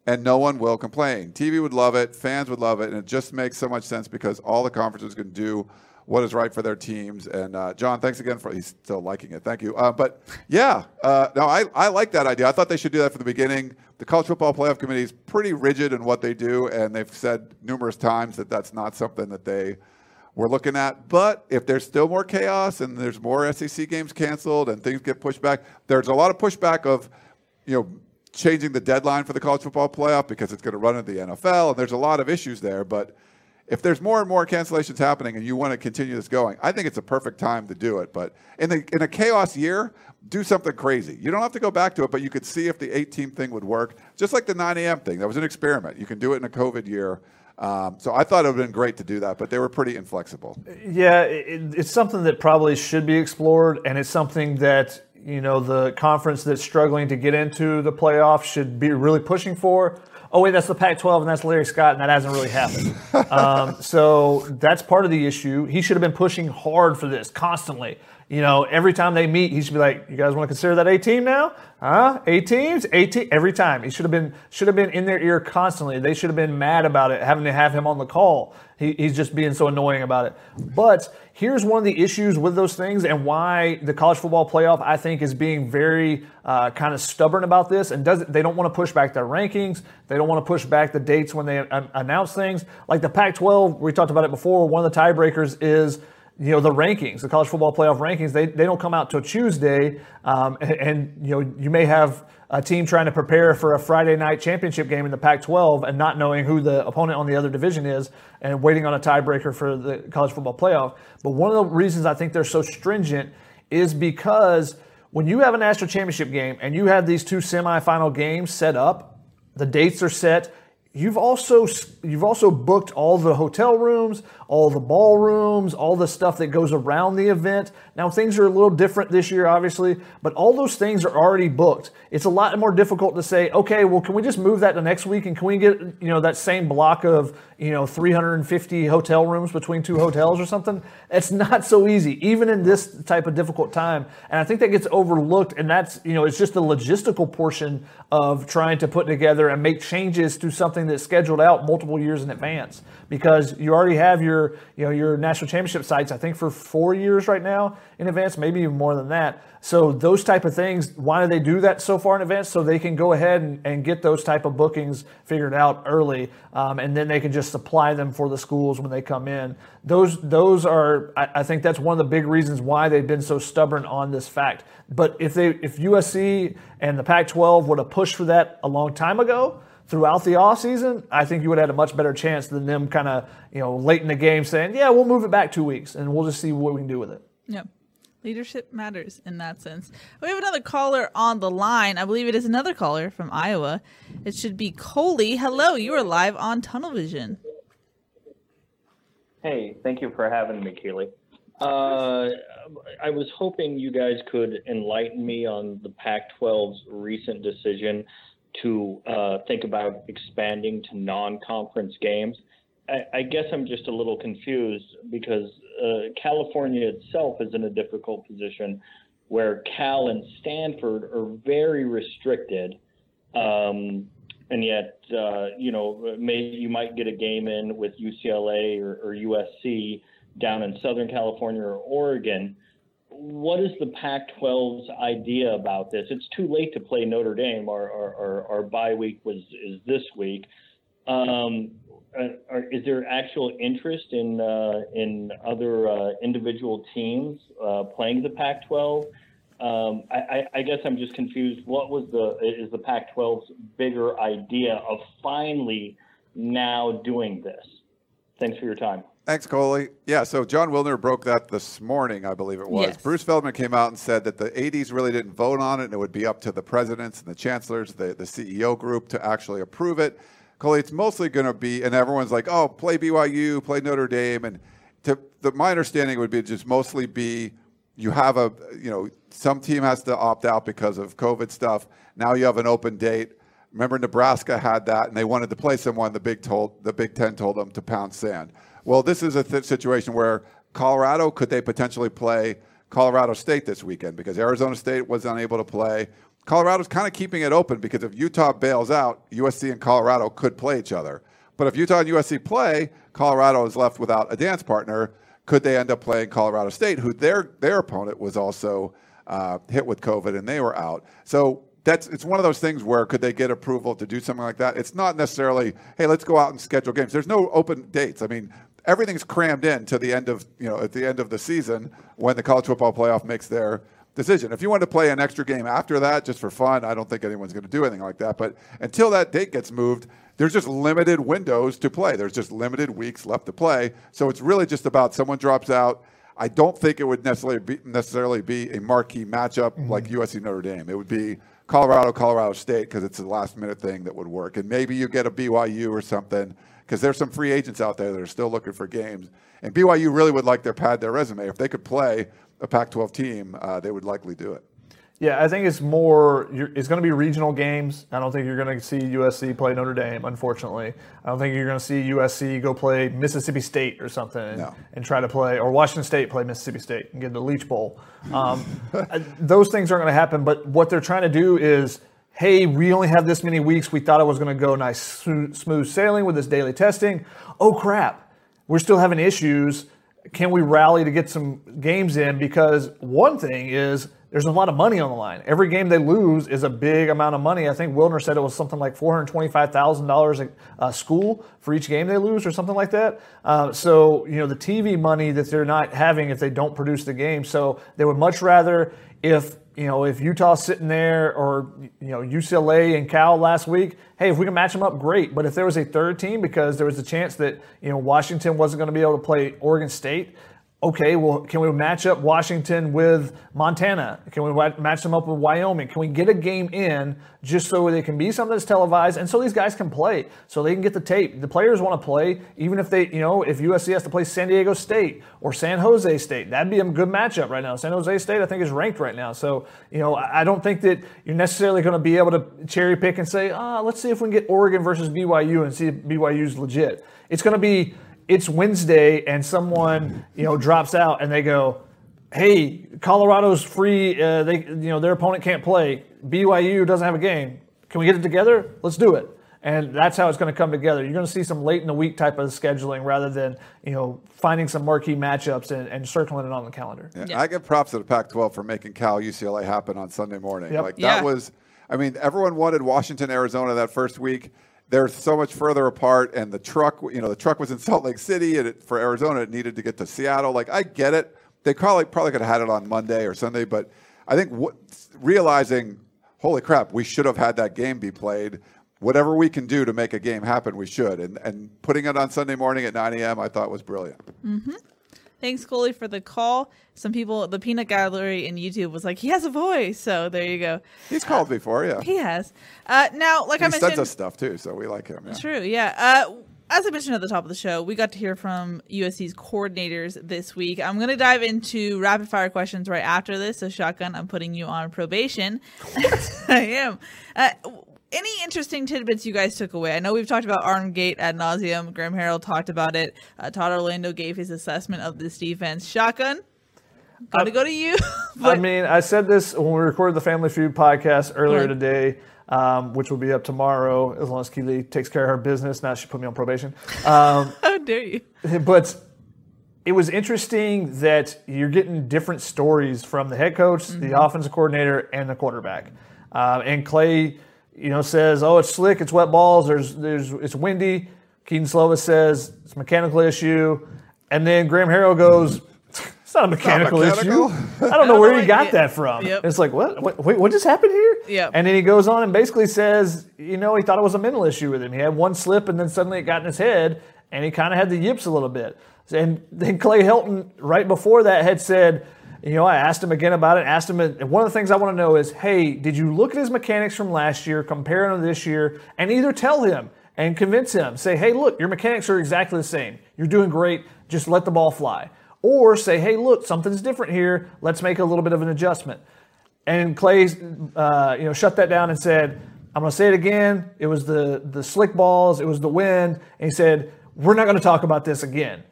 and no one will complain. TV would love it, fans would love it, and it just makes so much sense because all the conferences can do what is right for their teams. And uh, John, thanks again for he's still liking it. Thank you. Uh, but yeah, uh, no, I, I like that idea. I thought they should do that from the beginning. The college football playoff committee is pretty rigid in what they do, and they've said numerous times that that's not something that they were looking at. But if there's still more chaos and there's more SEC games canceled and things get pushed back, there's a lot of pushback of, you know, changing the deadline for the college football playoff because it's going to run into the NFL, and there's a lot of issues there. But if there's more and more cancellations happening and you want to continue this going, I think it's a perfect time to do it. But in, the, in a chaos year, do something crazy. You don't have to go back to it, but you could see if the 8 team thing would work. Just like the 9 a.m. thing. That was an experiment. You can do it in a COVID year. Um, so I thought it would have been great to do that, but they were pretty inflexible. Yeah, it, it's something that probably should be explored, and it's something that you know the conference that's struggling to get into the playoffs should be really pushing for oh wait, that's the Pac-12 and that's Larry Scott, and that hasn't really happened. um, so that's part of the issue. He should have been pushing hard for this constantly. You know, every time they meet, he should be like, "You guys want to consider that 18 now? Huh? Eight teams, 18 every time." He should have been should have been in their ear constantly. They should have been mad about it, having to have him on the call. He, he's just being so annoying about it. But here's one of the issues with those things and why the college football playoff I think is being very uh, kind of stubborn about this and does they don't want to push back their rankings. They don't want to push back the dates when they announce things. Like the Pac-12, we talked about it before. One of the tiebreakers is you know the rankings, the college football playoff rankings. They they don't come out till Tuesday, um, and, and you know you may have a team trying to prepare for a Friday night championship game in the Pac 12 and not knowing who the opponent on the other division is and waiting on a tiebreaker for the college football playoff. But one of the reasons I think they're so stringent is because when you have a national championship game and you have these two semifinal games set up, the dates are set, you've also you've also booked all the hotel rooms, all the ballrooms, all the stuff that goes around the event. Now things are a little different this year, obviously, but all those things are already booked. It's a lot more difficult to say, okay, well, can we just move that to next week and can we get you know that same block of you know 350 hotel rooms between two hotels or something? It's not so easy, even in this type of difficult time. And I think that gets overlooked, and that's you know it's just the logistical portion of trying to put together and make changes to something that's scheduled out multiple years in advance because you already have your you know your national championship sites I think for four years right now in advance, maybe even more than that. So those type of things, why do they do that so far in advance? So they can go ahead and, and get those type of bookings figured out early, um, and then they can just supply them for the schools when they come in. Those those are I, I think that's one of the big reasons why they've been so stubborn on this fact. But if they if USC and the Pac-12 would have pushed for that a long time ago, throughout the offseason, I think you would have had a much better chance than them kind of, you know, late in the game saying, yeah, we'll move it back two weeks and we'll just see what we can do with it. Yep. Leadership matters in that sense. We have another caller on the line. I believe it is another caller from Iowa. It should be Coley. Hello, you are live on Tunnel Vision. Hey, thank you for having me, Keely. Uh, I was hoping you guys could enlighten me on the Pac 12's recent decision to uh, think about expanding to non-conference games. I, I, guess I'm just a little confused because uh, California itself is in a difficult position where Cal and Stanford are very restricted, um, and yet uh, you know maybe you might get a game in with UCLA or, or USC down in Southern California or Oregon what is the Pac-12's idea about this? It's too late to play Notre Dame. Our our, our, our bye week was is this week. Um, are, is there actual interest in uh, in other uh, individual teams uh, playing the Pac-12? Um, I, I, guess I'm just confused. What was the is the Pac-12's bigger idea of finally now doing this? Thanks for your time. Thanks, Coley. Yeah, so Jon Wilner broke that this morning, I believe it was. Yes. Bruce Feldman came out and said that the ADs really didn't vote on it, and it would be up to the presidents and the chancellors, the, the CEO group, to actually approve it. Coley, it's mostly going to be, and everyone's like, oh, play BYU, play Notre Dame. And to, the, my understanding would be just mostly be you have a, you know, some team has to opt out because of COVID stuff. Now you have an open date. Remember, Nebraska had that, and they wanted to play someone. The Big told the Big Ten told them to pound sand. Well, this is a th- situation where Colorado could they potentially play Colorado State this weekend because Arizona State was unable to play. Colorado's kind of keeping it open because if Utah bails out, USC and Colorado could play each other. But if Utah and USC play, Colorado is left without a dance partner. could they end up playing Colorado State, who their their opponent was also uh, hit with COVID and they were out. So that's it's one of those things where could they get approval to do something like that? It's not necessarily hey, let's go out and schedule games. There's no open dates. I mean, everything's crammed in to the end of you know at the end of the season when the college football playoff makes their decision. If you want to play an extra game after that just for fun, I don't think anyone's going to do anything like that. But until that date gets moved, there's just limited windows to play. There's just limited weeks left to play. So it's really just about someone drops out. I don't think it would necessarily be, necessarily be a marquee matchup mm-hmm. like USC Notre Dame. It would be Colorado, Colorado State because it's a last minute thing that would work. And maybe you get a BYU or something because there's some free agents out there that are still looking for games. And BYU really would like to pad their resume. If they could play a Pac 12 team, uh, they would likely do it. Yeah, I think it's more. It's going to be regional games. I don't think you're going to see USC play Notre Dame. Unfortunately, I don't think you're going to see USC go play Mississippi State or something and, no. and try to play, or Washington State play Mississippi State and get the Leach Bowl. Um, those things aren't going to happen. But what they're trying to do is, hey, we only have this many weeks. We thought it was going to go nice, smooth sailing with this daily testing. Oh crap, we're still having issues. Can we rally to get some games in? Because one thing is there's a lot of money on the line. Every game they lose is a big amount of money. I think Wilner said it was something like $425,000 a school for each game they lose or something like that. Uh, so, you know, the TV money that they're not having if they don't produce the game. So they would much rather if, you know, if Utah's sitting there or, you know, UCLA and Cal last week, hey, if we can match them up, great. But if there was a third team because there was a chance that, you know, Washington wasn't going to be able to play Oregon State – okay, well, can we match up Washington with Montana? Can we match them up with Wyoming? Can we get a game in just so they can be something that's televised and so these guys can play, so they can get the tape? The players want to play, even if they, you know, if USC has to play San Diego State or San Jose State, that'd be a good matchup right now. San Jose State, I think, is ranked right now. So, you know, I don't think that you're necessarily going to be able to cherry pick and say, ah, oh, let's see if we can get Oregon versus BYU and see if BYU's legit. It's going to be it's Wednesday and someone you know drops out and they go, "Hey, Colorado's free. Uh, they you know their opponent can't play. BYU doesn't have a game. Can we get it together? Let's do it." And that's how it's going to come together. You're going to see some late in the week type of scheduling rather than you know finding some marquee matchups and, and circling it on the calendar. Yeah, yeah. I give props to the Pac-12 for making Cal UCLA happen on Sunday morning. Yep. Like that yeah. was. I mean, everyone wanted Washington, Arizona that first week they're so much further apart, and the truck, you know, the truck was in Salt Lake City, and it, for Arizona, it needed to get to Seattle. Like, I get it. They probably probably could have had it on Monday or Sunday, but I think what, realizing, holy crap, we should have had that game be played. Whatever we can do to make a game happen, we should. And and putting it on Sunday morning at 9 a.m., I thought was brilliant. Mm-hmm. Thanks, Coley, for the call. Some people, the Peanut Gallery in YouTube was like, he has a voice. So there you go. He's called before, yeah. He has. Uh, now, like he I mentioned, sends us stuff too, so we like him. Yeah. True, yeah. Uh, as I mentioned at the top of the show, we got to hear from USC's coordinators this week. I'm going to dive into rapid fire questions right after this. So, Shotgun, I'm putting you on probation. I am. Uh, any interesting tidbits you guys took away? I know we've talked about Armgate ad nauseum. Graham Harrell talked about it. Uh, Todd Orlando gave his assessment of this defense. Shotgun, gotta go to you. I mean, I said this when we recorded the Family Feud podcast earlier today, um, which will be up tomorrow as long as Keely takes care of her business. Now she put me on probation. Um, How dare you? But it was interesting that you're getting different stories from the head coach, mm-hmm. the offensive coordinator, and the quarterback. Um, and Clay you know, says, "Oh, it's slick, it's wet balls. There's, there's, it's windy." Kedon Slovis says it's a mechanical issue, and then Graham Harrell goes, "It's not a mechanical, not mechanical. issue." I don't know where he got that from. Yep. It's like, what? what? Wait, what just happened here? Yeah. And then he goes on and basically says, you know, he thought it was a mental issue with him. He had one slip, and then suddenly it got in his head, and he kind of had the yips a little bit. And then Clay Helton, right before that, had said you know, I asked him again about it. Asked him, and one of the things I want to know is, hey, did you look at his mechanics from last year, compare them to this year, and either tell him and convince him, say, hey, look, your mechanics are exactly the same. You're doing great. Just let the ball fly. Or say, hey, look, something's different here. Let's make a little bit of an adjustment. And Clay, uh, you know, shut that down and said, I'm going to say it again. It was the the slick balls. It was the wind. And he said, we're not going to talk about this again.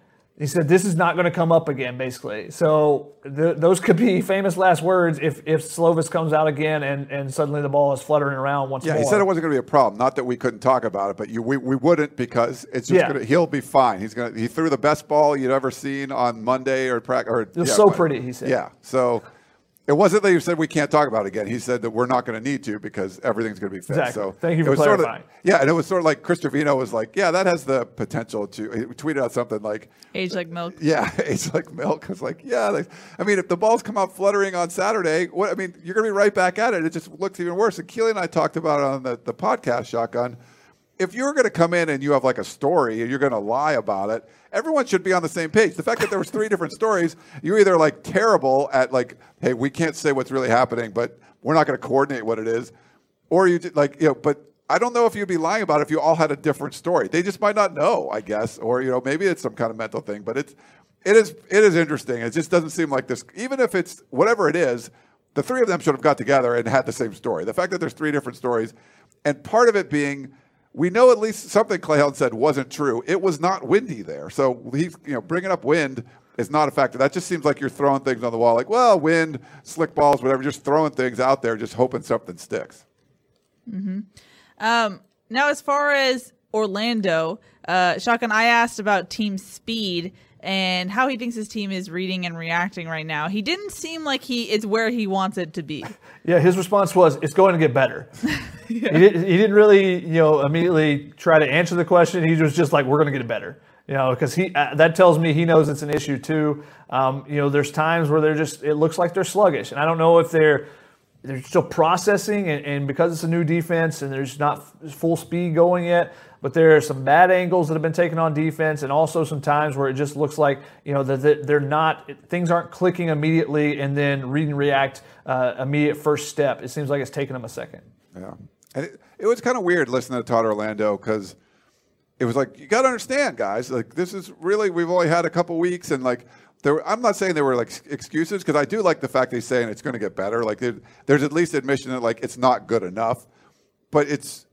He said this is not going to come up again, basically. So th- those could be famous last words if if Slovis comes out again and, and suddenly the ball is fluttering around once Yeah, more. he said it wasn't going to be a problem. Not that we couldn't talk about it, but you, we, we wouldn't because it's just Yeah. going to. He'll be fine. He's going. He threw the best ball you'd ever seen on Monday or practice. Or It was yeah, so pretty, he said. Yeah. So it wasn't that he said we can't talk about it again. He said that we're not going to need to because everything's going to be fixed. Exactly. So Thank you for was sort of- clarifying. yeah, and it was sort of like Chris Trevino was like, yeah, that has the potential to. He tweeted out something like. Age like milk. Yeah, age like milk. It's like, yeah. Like, I mean, if the balls come out fluttering on Saturday, what I mean, you're going to be right back at it. It just looks even worse. And Keely and I talked about it on the, the podcast, Shotgun. If you're going to come in and you have like a story and you're going to lie about it, everyone should be on the same page. The fact that there was three different stories, you're either like terrible at like, hey, we can't say what's really happening, but we're not going to coordinate what it is, or you like, you know, but I don't know if you'd be lying about it if you all had a different story. They just might not know, I guess, or you know, maybe it's some kind of mental thing. But it's it is it is interesting. It just doesn't seem like this. Even if it's whatever it is, the three of them should have got together and had the same story. The fact that there's three different stories, and part of it being. We know at least something Clay Helton said wasn't true. It was not windy there, so he's you know bringing up wind is not a factor. That just seems like you're throwing things on the wall, like well, wind, slick balls, whatever. Just throwing things out there, just hoping something sticks. Hmm. Um, now, as far as Orlando, uh, Shotgun, I asked about team speed and how he thinks his team is reading and reacting right now. He didn't seem like he is where he wants it to be. Yeah, his response was, "It's going to get better." he, didn't, he didn't really, you know, immediately try to answer the question. He was just like, "We're going to get it better," you know, because he uh, that tells me he knows it's an issue too. Um, you know, there's times where they're just it looks like they're sluggish, and I don't know if they're they're still processing, and, and because it's a new defense and there's not full speed going yet. But there are some bad angles that have been taken on defense, and also some times where it just looks like you know that they're not things aren't clicking immediately, and then read and react uh, immediate first step. It seems like it's taken them a second. Yeah. And it, it was kind of weird listening to Todd Orlando because it was like, you got to understand, guys, like this is really, we've only had a couple weeks and like, there, I'm not saying there were like excuses because I do like the fact that he's saying it's going to get better. Like there's at least admission that like it's not good enough, but it's it,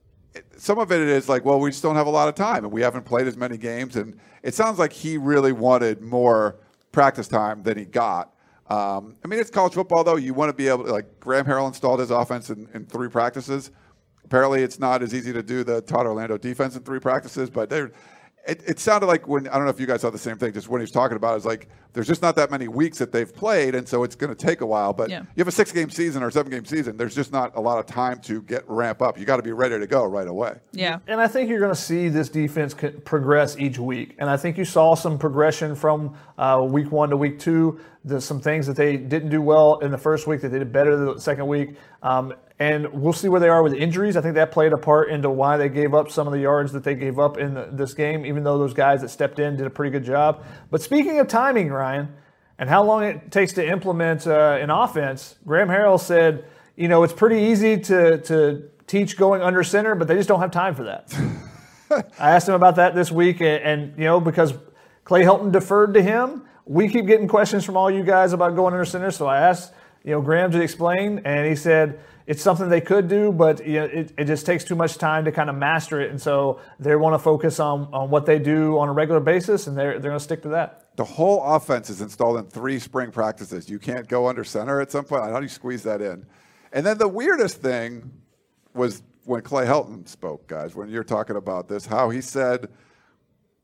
some of it is like, well, we just don't have a lot of time and we haven't played as many games. And it sounds like he really wanted more practice time than he got. Um, I mean, it's college football though. You want to be able to like Graham Harrell installed his offense in, in three practices. Apparently, it's not as easy to do the Todd Orlando defense in three practices, but there. It, it sounded like when I don't know if you guys saw the same thing. Just when he was talking about, it, it's like there's just not that many weeks that they've played, and so it's going to take a while. But Yeah. you have a six game season or seven game season. There's just not a lot of time to get ramp up. You got to be ready to go right away. Yeah. And I think you're going to see this defense progress each week. And I think you saw some progression from uh, week one to week two. There's some things that they didn't do well in the first week that they did better the second week. Um, and we'll see where they are with injuries. I think that played a part into why they gave up some of the yards that they gave up in the, this game, even though those guys that stepped in did a pretty good job. But speaking of timing, Ryan, and how long it takes to implement uh, an offense, Graham Harrell said, you know, it's pretty easy to, to teach going under center, but they just don't have time for that. I asked him about that this week, and, and you know, because Clay Helton deferred to him, we keep getting questions from all you guys about going under center. So I asked, you know, Graham to explain, and he said it's something they could do, but you know, it, it just takes too much time to kind of master it, and so they want to focus on, on what they do on a regular basis, and they're they're going to stick to that. The whole offense is installed in three spring practices. You can't go under center at some point. How do you squeeze that in? And then the weirdest thing was when Clay Helton spoke, guys, when you're talking about this, how he said,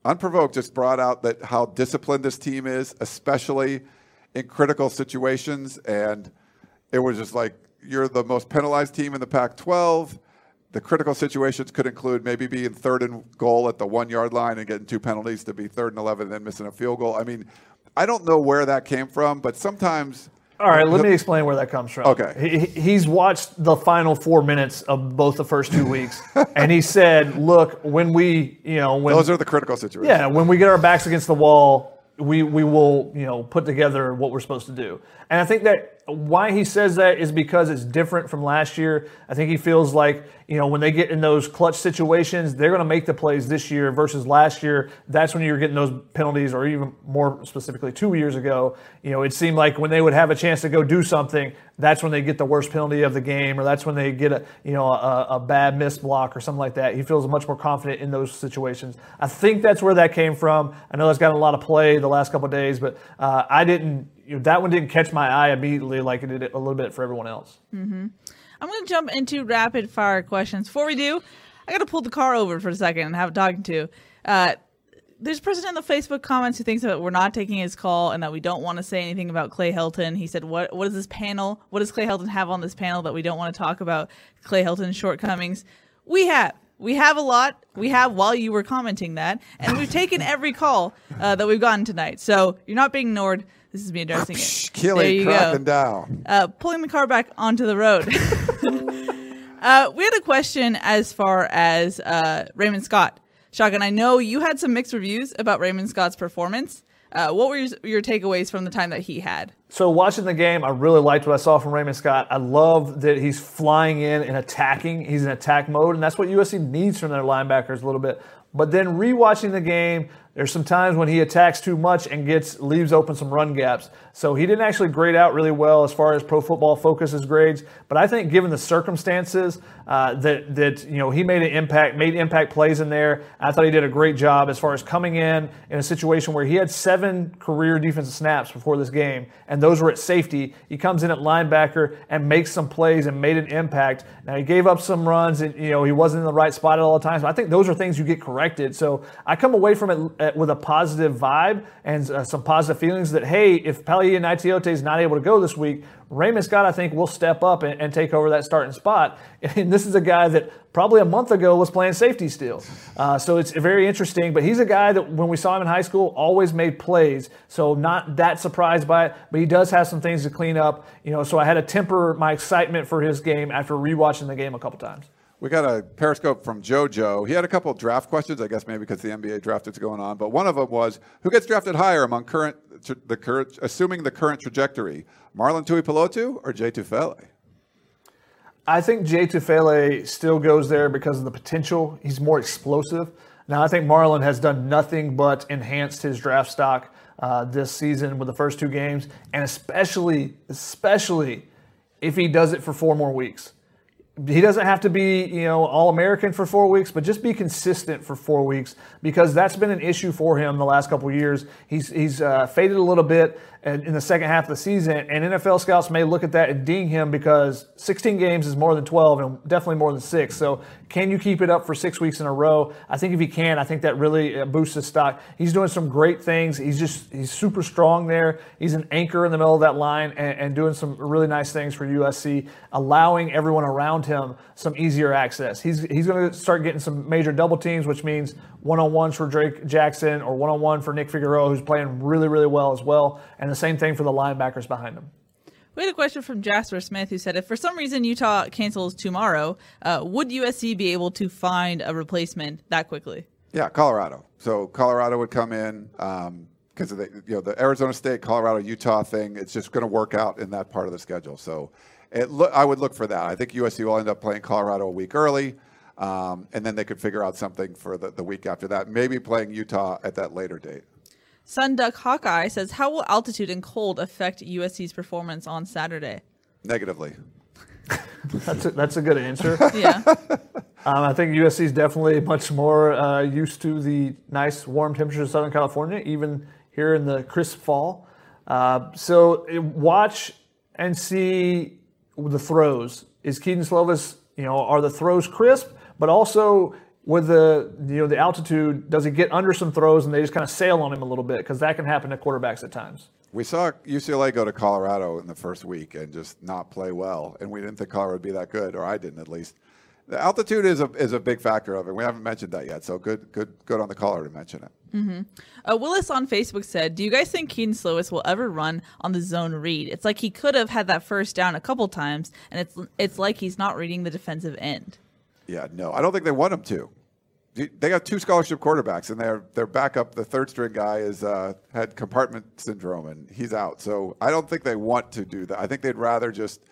unprovoked, just brought out that how disciplined this team is, especially in critical situations. And it was just like, you're the most penalized team in the Pac 12. The critical situations could include maybe being third and goal at the one yard line and getting two penalties to be third and 11 and then missing a field goal. I mean, I don't know where that came from, but sometimes. All right, let me explain where that comes from. Okay. He, he- he's watched the final four minutes of both the first two weeks, and he said, "Look, when we, you know, when Those are the critical situations. yeah, when we get our backs against the wall, we we will, you know, put together what we're supposed to do." And I think that why he says that is because it's different from last year. I think he feels like, you know, when they get in those clutch situations, they're going to make the plays this year versus last year. That's when you're getting those penalties, or even more specifically, two years ago. You know, it seemed like when they would have a chance to go do something, that's when they get the worst penalty of the game, or that's when they get a, you know, a, a bad missed block or something like that. He feels much more confident in those situations. I think that's where that came from. I know that's gotten a lot of play the last couple days, but uh, I didn't you know, that one didn't catch my eye immediately like it did a little bit for everyone else. Mm-hmm. I'm going to jump into rapid fire questions. Before we do, I got to pull the car over for a second and have a talking to. Uh, there's a person in the Facebook comments who thinks that we're not taking his call and that we don't want to say anything about Clay Helton. He said, "What what is this panel? What does Clay Helton have on this panel that we don't want to talk about Clay Helton's shortcomings?" We have. We have a lot. We have while you were commenting that, and we've taken every call uh, that we've gotten tonight. So you're not being ignored. This is me addressing it. Killing, there you go. down. Uh, pulling the car back onto the road. uh, we had a question as far as uh, Raymond Scott. Shotgun, I know you had some mixed reviews about Raymond Scott's performance. Uh, what were your, your, takeaways from the time that he had? So, watching the game, I really liked what I saw from Raymond Scott. I love that he's flying in and attacking. He's in attack mode, and that's what USC needs from their linebackers a little bit. But then rewatching the game, there's some times when he attacks too much and gets leaves open some run gaps. So he didn't actually grade out really well as far as Pro Football Focus's grades. But I think given the circumstances uh, that that you know he made an impact, made impact plays in there. I thought he did a great job as far as coming in in a situation where he had seven career defensive snaps before this game, and those were at safety. He comes in at linebacker and makes some plays and made an impact. Now he gave up some runs, and you know he wasn't in the right spot at all the times. But I think those are things you get So I come away from it uh, with a positive vibe and uh, some positive feelings that hey, if Palaie Gaoteote is not able to go this week, Raymond Scott, I think, will step up and, and, take over that starting spot. And this is a guy that probably a month ago was playing safety still. Uh, so it's very interesting. But he's a guy that when we saw him in high school, always made plays. So not that surprised by it. But he does have some things to clean up. You know, so I had to temper my excitement for his game after rewatching the game a couple times. We got a Periscope from JoJo. He had a couple draft questions, I guess maybe because the NBA draft is going on. But one of them was, who gets drafted higher among current the current, assuming the current trajectory, Marlon Tuipulotu or Jay Tufele? I think Jay Tufele still goes there because of the potential. He's more explosive. Now, I think Marlon has done nothing but enhanced his draft stock uh, this season with the first two games, and especially, especially if he does it for four more weeks he doesn't have to be, you know, all American for four weeks, but just be consistent for four weeks because that's been an issue for him the last couple years. He's he's uh, faded a little bit in the second half of the season, and NFL scouts may look at that and ding him because 16 games is more than 12 and definitely more than six. So, can you keep it up for six weeks in a row? I think if he can, I think that really uh, boosts his stock. He's doing some great things. He's just he's super strong there. He's an anchor in the middle of that line and, and doing some really nice things for USC, allowing everyone around him some easier access. He's he's going to start getting some major double teams, which means one on ones for Drake Jackson or one on one for Nick Figueroa, who's playing really really well as well, and the same thing for the linebackers behind him. We had a question from Jasper Smith who said, if for some reason Utah cancels tomorrow, uh, would USC be able to find a replacement that quickly? Yeah, Colorado. So Colorado would come in because um, of the you know the Arizona State, Colorado, Utah thing. It's just going to work out in that part of the schedule. So it lo- I would look for that. I think USC will end up playing Colorado a week early. Um, and then they could figure out something for the, the week after that, maybe playing Utah at that later date. Sun Sunduck Hawkeye says, How will altitude and cold affect USC's performance on Saturday? Negatively. that's, a, that's a good answer. yeah. Um, I think USC is definitely much more uh, used to the nice warm temperatures of Southern California, even here in the crisp fall. Uh, so watch and see the throws. Is Kedon Slovis, you know, are the throws crisp? But also, with the you know the altitude, does he get under some throws and they just kind of sail on him a little bit? Because that can happen to quarterbacks at times. We saw UCLA go to Colorado in the first week and just not play well, and we didn't think Colorado would be that good, or I didn't at least. The altitude is a is a big factor of it. We haven't mentioned that yet, so good good good on the caller to mention it. Mm-hmm. Uh, Willis on Facebook said, "Do you guys think Kedon Slovis will ever run on the zone read? It's like he could have had that first down a couple times, and it's it's like he's not reading the defensive end." Yeah, no, I don't think they want him to. they got two scholarship quarterbacks, and their their backup, the third string guy, is uh, had compartment syndrome, and he's out. So I don't think they want to do that. I think they'd rather just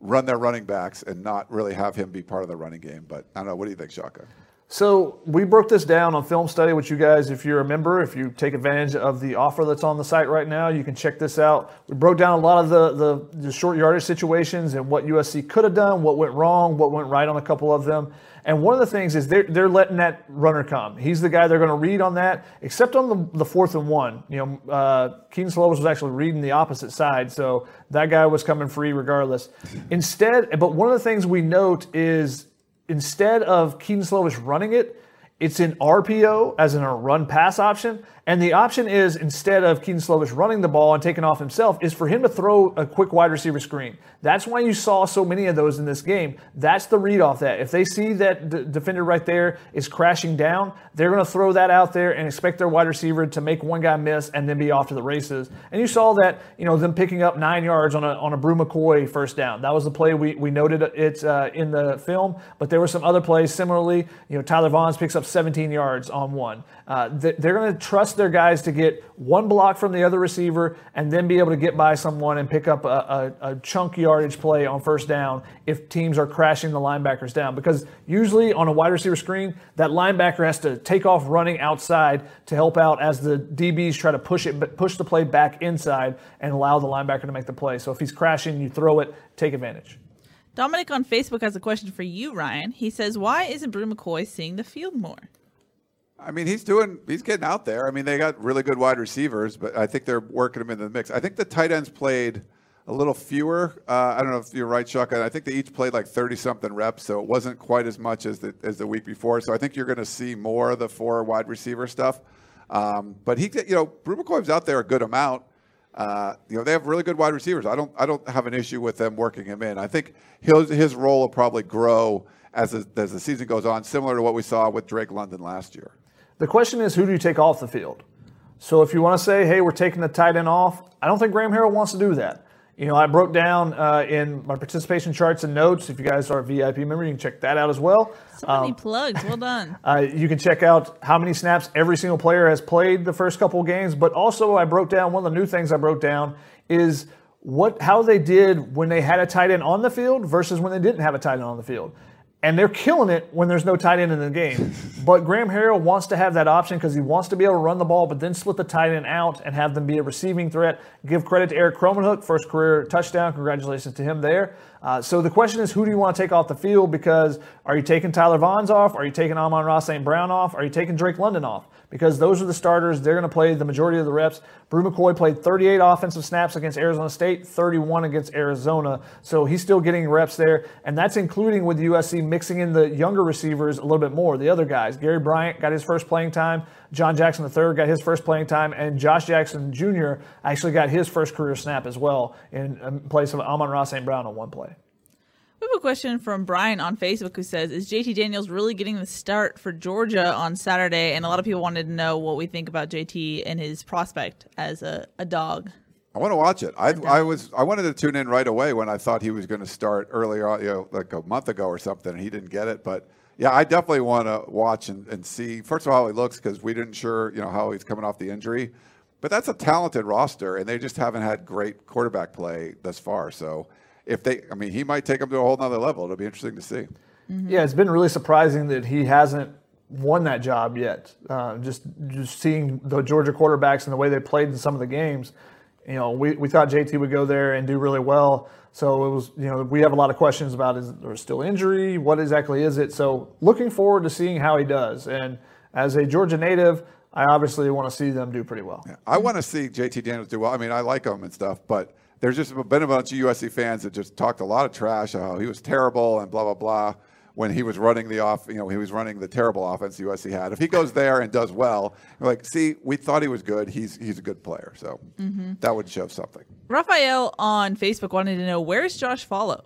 run their running backs and not really have him be part of the running game. But I don't know. What do you think, Shaka? So we broke this down on Film Study, which you guys, if you're a member, if you take advantage of the offer that's on the site right now, you can check this out. We broke down a lot of the, the, the short yardage situations and what USC could have done, what went wrong, what went right on a couple of them. And one of the things is they're, they're letting that runner come. He's the guy they're going to read on that, except on the, the fourth and one. You know, uh, Kedon Slovis was actually reading the opposite side, so that guy was coming free regardless. Instead, but one of the things we note is instead of Kedon Slovis running it, it's in RPO as in a run pass option. And the option is instead of Kedon Slovis running the ball and taking off himself, is for him to throw a quick wide receiver screen. That's why you saw so many of those in this game. That's the read off that. If they see that d- defender right there is crashing down, they're going to throw that out there and expect their wide receiver to make one guy miss and then be off to the races. And you saw that, you know, them picking up nine yards on a on a Bru McCoy first down. That was the play we, we noted it uh, in the film, but there were some other plays similarly. You know, Tyler Vaughns picks up 17 yards on one. Uh, they're going to trust their guys to get one block from the other receiver and then be able to get by someone and pick up a, a, a, chunk yardage play on first down if teams are crashing the linebackers down. Because usually on a wide receiver screen, that linebacker has to take off running outside to help out as the DBs try to push it, push the play back inside and allow the linebacker to make the play. So if he's crashing, you throw it, take advantage. Dominic on Facebook has a question for you, Ryan. He says, "Why isn't Bru McCoy seeing the field more?" I mean, he's doing, he's getting out there. I mean, they got really good wide receivers, but I think they're working him into the mix. I think the tight ends played a little fewer. Uh, I don't know if you're right, Chuck. I think they each played like 30 something reps, so it wasn't quite as much as the, as the week before. So I think you're going to see more of the four wide receiver stuff. Um, but he, you know, Bru out there a good amount. Uh, you know, they have really good wide receivers. I don't, I don't have an issue with them working him in. I think his, his role will probably grow as, as the season goes on, similar to what we saw with Drake London last year. The question is, who do you take off the field? So if you want to say, hey, we're taking the tight end off, I don't think Graham Harrell wants to do that. You know, I broke down uh, in my participation charts and notes. If you guys are a VIP member, you can check that out as well. So many um, plugs. Well done. uh, you can check out how many snaps every single player has played the first couple of games. But also, I broke down one of the new things I broke down is what how they did when they had a tight end on the field versus when they didn't have a tight end on the field and they're killing it when there's no tight end in the game. but Graham Harrell wants to have that option because he wants to be able to run the ball, but then split the tight end out and have them be a receiving threat. Give credit to Erik Krommenhoek, first career touchdown. Congratulations to him there. Uh, so the question is, who do you want to take off the field? Because are you taking Tyler Vaughns off? Are you taking Amon-Ra St. Brown off? Are you taking Drake London off? Because those are the starters. They're going to play the majority of the reps. Bru McCoy played 38 offensive snaps against Arizona State, 31 against Arizona. So he's still getting reps there. And that's including with USC mixing in the younger receivers a little bit more. The other guys, Gary Bryant got his first playing time. John Jackson III got his first playing time, and Josh Jackson Jr. actually got his first career snap as well in um, place of Amon-Ra St. Brown on one play. We have a question from Brian on Facebook who says, Is JT Daniels really getting the start for Georgia on Saturday? And a lot of people wanted to know what we think about JT and his prospect as a, a dog. I want to watch it. I, I was I wanted to tune in right away when I thought he was going to start earlier, you know, like a month ago or something, and he didn't get it. But yeah, I definitely want to watch and, and see. First of all, how he looks because we didn't sure, you know, how he's coming off the injury. But that's a talented roster, and they just haven't had great quarterback play thus far. So if they, I mean, he might take them to a whole nother level. It'll be interesting to see. Mm-hmm. Yeah, it's been really surprising that he hasn't won that job yet. Uh, just just seeing the Georgia quarterbacks and the way they played in some of the games, you know, we, we thought JT would go there and do really well. So it was, you know, we have a lot of questions about is there still injury? What exactly is it? So looking forward to seeing how he does. And as a Georgia native, I obviously want to see them do pretty well. Yeah, I want to see JT Daniels do well. I mean, I like him and stuff, but there's just been a bunch of USC fans that just talked a lot of trash. How he was terrible and blah blah blah when he was running the off, you know, he was running the terrible offense USC had. If he goes there and does well, we're like, see, we thought he was good. He's he's a good player. So mm-hmm. that would show something. Raphael on Facebook wanted to know where's Josh Falo.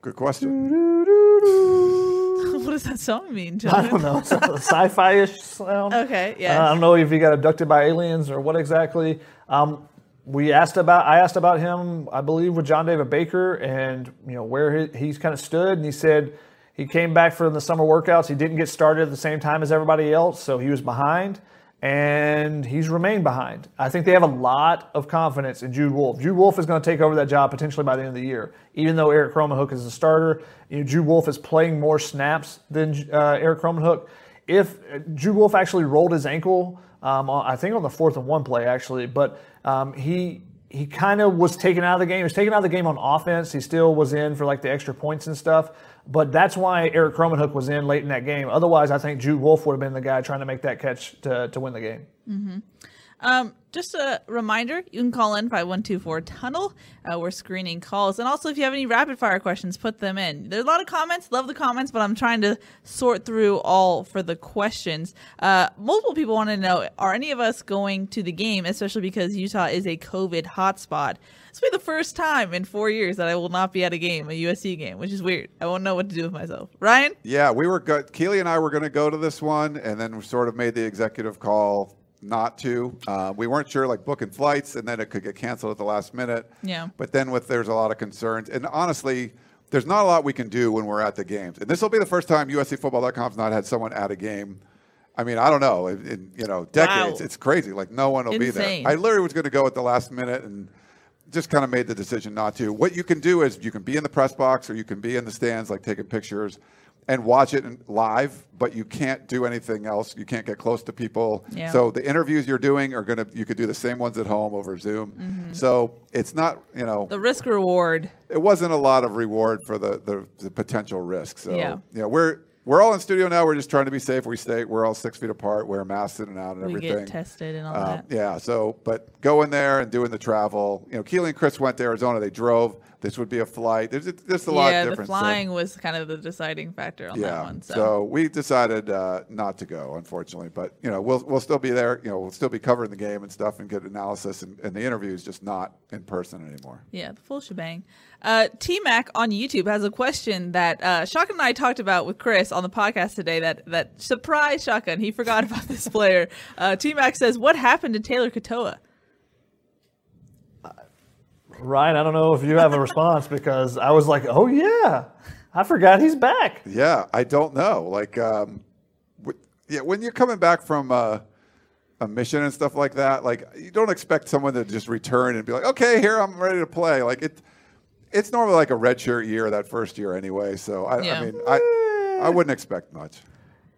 Good question. what does that song mean? John? I don't know. It's a sci-fi-ish sound. Okay, yeah. Uh, I don't know if he got abducted by aliens or what exactly. Um, we asked about I asked about him I believe with John David Baker and you know where he, he's kind of stood and he said He came back from the summer workouts. He didn't get started at the same time as everybody else, so he was behind, and he's remained behind. I think they have a lot of confidence in Jude Wolfe. Jude Wolfe is going to take over that job potentially by the end of the year. Even though Erik Krommenhoek is a starter, you know, Jude Wolfe is playing more snaps than uh, Erik Krommenhoek. If uh, Jude Wolfe actually rolled his ankle, um, I think on the fourth and one play actually, but um, he he kind of was taken out of the game. He was taken out of the game on offense. He still was in for like the extra points and stuff. But that's why Erik Krommenhoek was in late in that game. Otherwise, I think Jude Wolfe would have been the guy trying to make that catch to, to win the game. Mm-hmm. Um, just a reminder, you can call in 5124 Tunnel. Uh, we're screening calls. And also, if you have any rapid fire questions, put them in. There's a lot of comments. Love the comments, but I'm trying to sort through all for the questions. Uh, multiple people want to know are any of us going to the game, especially because Utah is a COVID hotspot? This will be the first time in four years that I will not be at a game, a USC game, which is weird. I won't know what to do with myself. Ryan? Yeah, we were good. Keely and I were going to go to this one, and then we sort of made the executive call not to. Uh, we weren't sure, like booking flights, and then it could get canceled at the last minute. Yeah. But then with there's a lot of concerns, and honestly, there's not a lot we can do when we're at the games. And this will be the first time USCFootball.com's not had someone at a game. I mean, I don't know, in, in you know decades, Wow. it's crazy. Like no one will Insane. be there. I literally was going to go at the last minute and just kind of made the decision not to. What you can do is you can be in the press box or you can be in the stands, like taking pictures and watch it live, but you can't do anything else. You can't get close to people. Yeah. So the interviews you're doing are going to, you could do the same ones at home over Zoom. So it's not, you know, Mm-hmm. The risk reward. it wasn't a lot of reward for the, the, the potential risk. So, Yeah. you know, we're, we're all in studio now. We're just trying to be safe. We stay, we're all six feet apart, wear masks in and out and We everything. get tested and all Um, that. yeah. So, but going there and doing the travel, you know, Keely and Chris went to Arizona. They drove. This would be a flight. There's there's a lot yeah, of the difference. So- flying was kind of the deciding factor on yeah. that one. So. we decided uh, not to go, unfortunately. But you know, we'll we'll still be there. You know, we'll still be covering the game and stuff and get analysis and, and the interviews, just not in person anymore. Yeah, the full shebang. Uh, T Mac on YouTube has a question that uh, Shotgun and I talked about with Chris on the podcast today. That that surprised Shotgun. He forgot about this player. Uh, T Mac says, "What happened to Taylor Katoa?" Ryan, I don't know if you have a response because I was like, oh, yeah, I forgot he's back. Yeah, I don't know. Like, um, w- yeah, when you're coming back from uh, a mission and stuff like that, like you don't expect someone to just return and be like, okay, here I'm ready to play. Like it, it's normally like a redshirt year that first year anyway. So I, Yeah. I mean, I, I wouldn't expect much.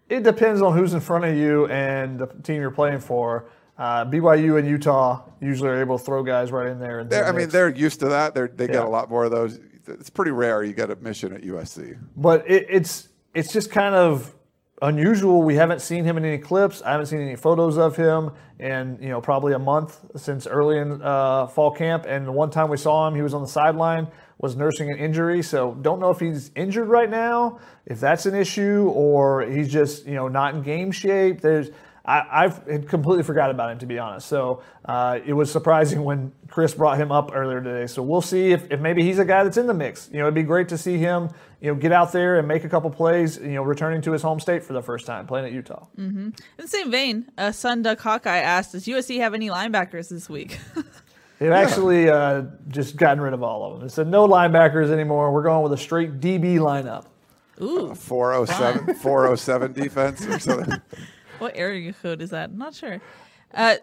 It depends on who's in front of you and the team you're playing for. Uh, BYU and Utah usually are able to throw guys right in there. And I mean, they're used to that. They're, they get a lot more of those. It's pretty rare you get a mission at USC. but it, it's it's just kind of unusual. We haven't seen him in any clips. I haven't seen any photos of him in you know probably a month since early in uh, fall camp. And the one time we saw him, he was on the sideline, was nursing an injury. So don't know if he's injured right now, if that's an issue, or he's just you know not in game shape. There's I, I've had completely forgot about him to be honest. So uh, it was surprising when Chris brought him up earlier today. So we'll see if, if maybe he's a guy that's in the mix. You know, it'd be great to see him, you know, get out there and make a couple plays. You know, returning to his home state for the first time, playing at Utah. In the same vein, uh, Sun Duck Hawkeye asked, "Does USC have any linebackers this week?" They've actually uh, just gotten rid of all of them. They said no linebackers anymore. We're going with a straight DB lineup. Ooh, 407, 407 defense or something. what area code is that? I'm not sure. Uh,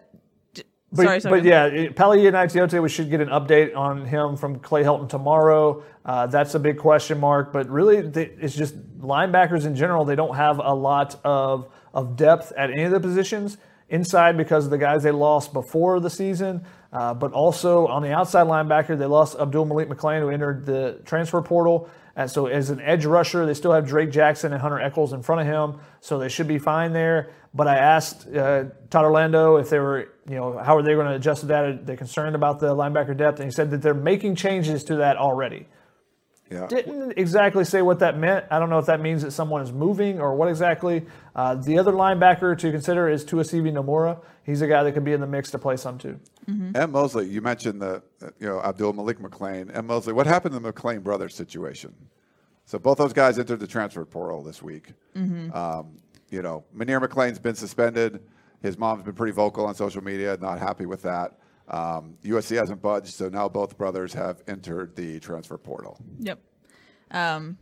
d- But, sorry, sorry. but yeah, it- and Naitiote, we should get an update on him from Clay Helton tomorrow. Uh, that's a big question mark. But really, they, it's just linebackers in general. They don't have a lot of of depth at any of the positions inside because of the guys they lost before the season. Uh, but also on the outside linebacker, they lost Abdul Malik McClain, who entered the transfer portal. And so, as an edge rusher, they still have Drake Jackson and Hunter Echols in front of him, so they should be fine there. But I asked uh, Todd Orlando if they were, you know, how are they going to adjust to that? Are they concerned about the linebacker depth? And he said that they're making changes to that already. Yeah. Didn't exactly say what that meant. I don't know if that means that someone is moving or what exactly. Uh, the other linebacker to consider is Tuasivi Nomura. He's a guy that could be in the mix to play some too. M. Mosley, you mentioned the, uh, you know, Abdul Malik McClain. M. Mosley, what happened to the McClain brothers situation? So both those guys entered the transfer portal this week. Um, you know, Munir McClain's been suspended. His mom's been pretty vocal on social media, not happy with that. Um, USC hasn't budged, so now both brothers have entered the transfer portal. Yep. Um,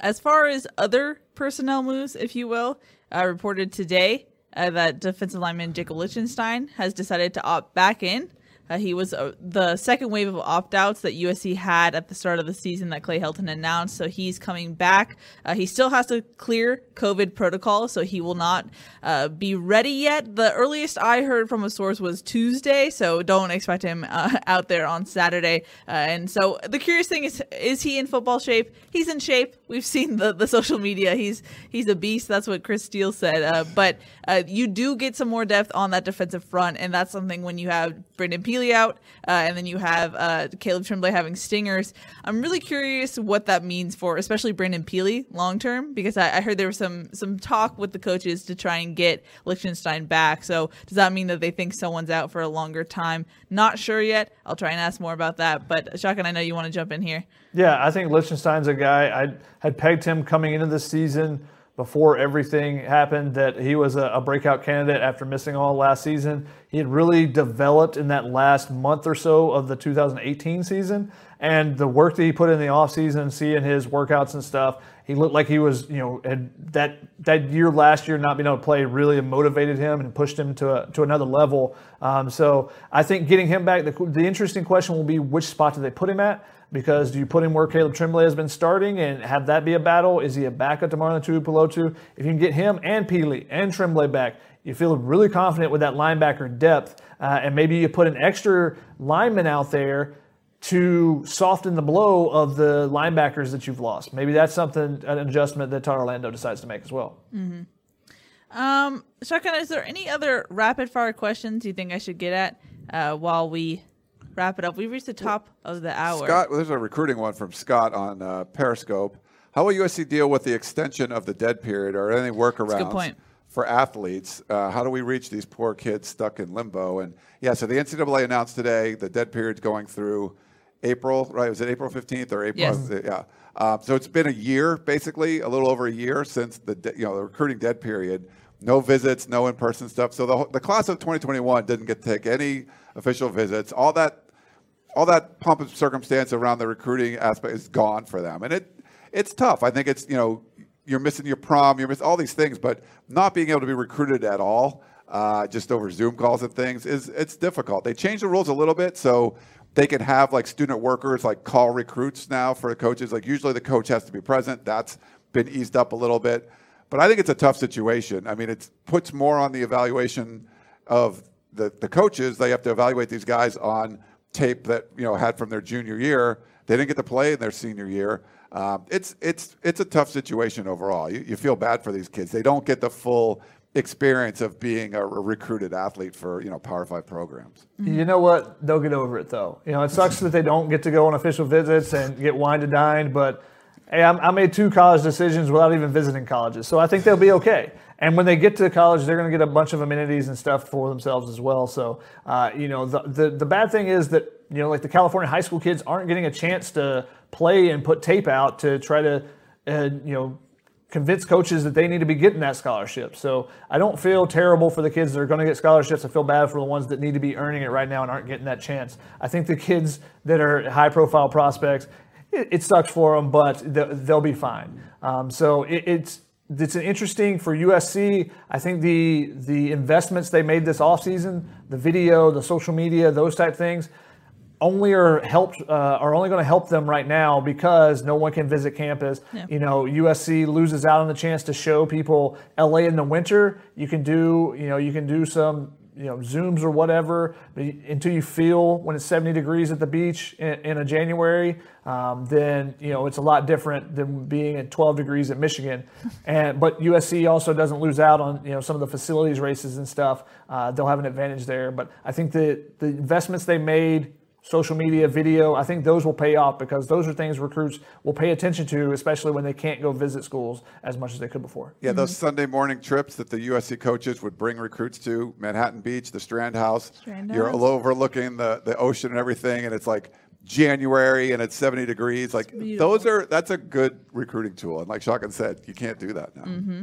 as far as other personnel moves, if you will, uh, reported today uh, that defensive lineman Jacob Lichtenstein has decided to opt back in uh, he was uh, the second wave of opt outs that USC had at the start of the season that Clay Helton announced. So he's coming back. Uh, he still has to clear COVID protocol, so he will not uh, be ready yet. The earliest I heard from a source was Tuesday, so don't expect him uh, out there on Saturday. Uh, and so the curious thing is, is he in football shape? He's in shape. We've seen the, the social media. He's he's a beast. That's what Chris Steele said. but you do get some more depth on that defensive front, and that's something when you have Brandon Out, uh, and then you have uh, Caleb Tremblay having stingers. I'm really curious what that means for, especially Brandon Pili long term, because I, I, heard there was some some talk with the coaches to try and get Lichtenstein back. So does that mean that they think someone's out for a longer time? Not sure yet. I'll try and ask more about that. But Shotgun, I know you want to jump in here. Yeah, I think Lichtenstein's a guy I had pegged him coming into the season before everything happened that he was a, a, breakout candidate after missing all last season. He had really developed in that last month or so of the 2018 season. And the work that he put in the offseason, seeing his workouts and stuff, he looked like he was, you know, had that that year last year not being able to play really motivated him and pushed him to a, to another level. Um, so I think getting him back, the, the interesting question will be which spot do they put him at? Because do you put him where Caleb Tremblay has been starting and have that be a battle? Is he a backup tomorrow to Marlon Tuipulotu? If you can get him and Pili and Tremblay back, you feel really confident with that linebacker depth. Uh, and maybe you put an extra lineman out there to soften the blow of the linebackers that you've lost. Maybe that's something, an adjustment that Todd Orlando decides to make as well. Mm-hmm. Um, Shotgun, is there any other rapid fire questions you think I should get at uh, while we wrap it up. We've reached the top of the hour. Scott, there's a recruiting one from Scott on uh, Periscope. How will USC deal with the extension of the dead period or any workarounds for athletes? Uh, how do we reach these poor kids stuck in limbo? And yeah, so the NCAA announced today the dead period's going through April, right? Was it April 15th or April? Yes. Yeah. Uh, so it's been a year, basically, a little over a year since the de- you know the recruiting dead period. No visits, no in-person stuff. So the the class of 2021 didn't get to take any official visits. All that all that pomp and circumstance around the recruiting aspect is gone for them, and it it's tough. I think it's you know you're missing your prom, you're missing all these things, but not being able to be recruited at all, uh, just over Zoom calls and things, is it's difficult. They changed the rules a little bit, so they can have like student workers like call recruits now for the coaches. Like usually the coach has to be present. That's been eased up a little bit, but I think it's a tough situation. I mean, it puts more on the evaluation of the the coaches. They have to evaluate these guys on tape that you know had from their junior year. They didn't get to play in their senior year. Um, it's it's it's a tough situation overall. You, you feel bad for these kids. They don't get the full experience of being a, recruited athlete for you know Power Five programs. You know what? They'll get over it though. You know, it sucks that they don't get to go on official visits and get wine and dined, but. Hey, I made two college decisions without even visiting colleges, so I think they'll be okay. And when they get to college, they're going to get a bunch of amenities and stuff for themselves as well. So, uh, you know, the, the, the bad thing is that, you know, like the California high school kids aren't getting a chance to play and put tape out to try to, uh, you know, convince coaches that they need to be getting that scholarship. So I don't feel terrible for the kids that are going to get scholarships. I feel bad for the ones that need to be earning it right now and aren't getting that chance. I think the kids that are high profile prospects, it, it sucks for them, but they'll be fine. Um, so it, it's it's an interesting for USC. I think the the investments they made this offseason, the video, the social media, those type things, only are helped uh, are only going to help them right now because no one can visit campus. Yeah. You know, USC loses out on the chance to show people LA in the winter. You can do you know you can do some you know zooms or whatever until you feel when it's 70 degrees at the beach in, in a January, um, then you know it's a lot different than being at 12 degrees at Michigan. And but USC also doesn't lose out on you know some of the facilities races and stuff. Uh, they'll have an advantage there. But I think that the investments they made social media, video, I think those will pay off because those are things recruits will pay attention to, especially when they can't go visit schools as much as they could before. Yeah, mm-hmm. those Sunday morning trips that the USC coaches would bring recruits to Manhattan Beach, the Strand House. Strand House. You're overlooking the, the ocean and everything, and it's like January and it's 70 degrees. Like those are that's a good recruiting tool. And like Shotgun said, you can't do that now. Mm-hmm.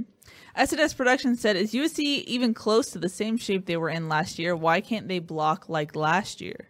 SNS Production said, "Is USC even close to the same shape they were in last year? Why can't they block like last year?"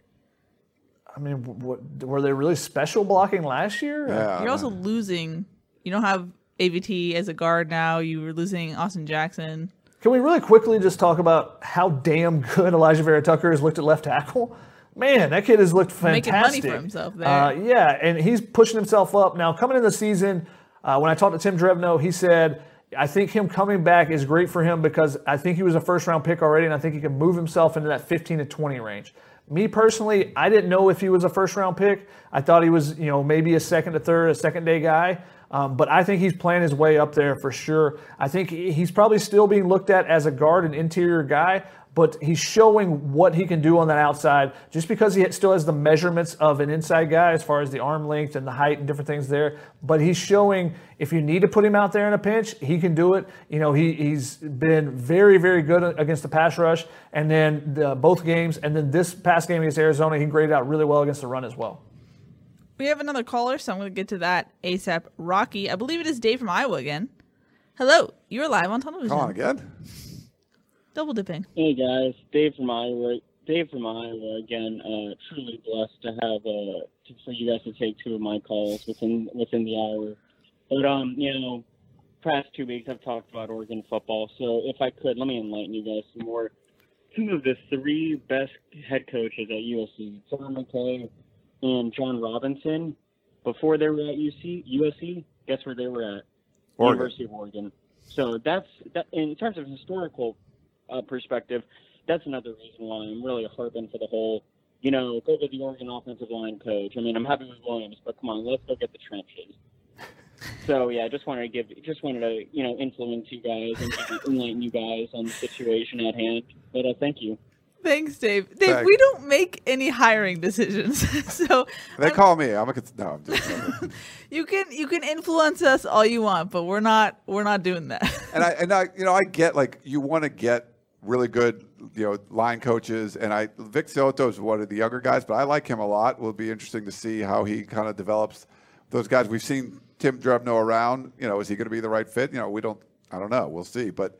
I mean, what, were they really special blocking last year? Yeah, You're also losing. You don't have AVT as a guard now. You were losing Austin Jackson. Can we really quickly just talk about how damn good Alijah Vera Tucker has looked at left tackle? Man, that kid has looked fantastic. Making money for himself there. Uh, yeah, and he's pushing himself up. Now, coming in the season, uh, when I talked to Tim Drevno, he said, I think him coming back is great for him because I think he was a first round pick already, and I think he can move himself into that 15 to 20 range. Me personally, I didn't know if he was a first round pick. I thought he was, you know, maybe a second to third, a second day guy. Um, but I think he's playing his way up there for sure. I think he's probably still being looked at as a guard and interior guy, but he's showing what he can do on that outside just because he still has the measurements of an inside guy as far as the arm length and the height and different things there. But he's showing if you need to put him out there in a pinch, he can do it. You know, he, he's been very, very good against the pass rush and then the, both games. And then this past game against Arizona, he graded out really well against the run as well. We have another caller, so I'm going to get to that ASAP. Rocky, I believe it is Dave from Iowa again. Hello, you're live on television. Come on again. Double dipping. Hey guys, Dave from Iowa. Dave from Iowa again. Uh, truly blessed to have uh, to, for you guys to take two of my calls within within the hour. But um, you know, past two weeks I've talked about Oregon football. So if I could, let me enlighten you guys some more. Two of the three best head coaches at USC, John McKay and John Robinson, before they were at UC USC, guess where they were at? Oregon. University of Oregon. So that's that. In terms of historical uh, perspective, that's another reason why I'm really harping for the whole, you know, go to the Oregon offensive line coach. I mean, I'm happy with Williams, but come on, let's go get the trenches. So yeah, I just wanted to give, just wanted to, you know, influence you guys and enlighten you guys on the situation at hand. But uh, thank you. Thanks, Dave. Dave, Thanks. we don't make any hiring decisions, so They I'm- call me. I'm a cons- no. I'm just. you can you can influence us all you want, but we're not we're not doing that. and I and I you know I get like you want to get really good you know line coaches and I Vic So'oto is one of the younger guys, but I like him a lot. Will be interesting to see how he kind of develops those guys. We've seen Tim Drevno around. You know, is he going to be the right fit? You know, we don't. I don't know. We'll see. But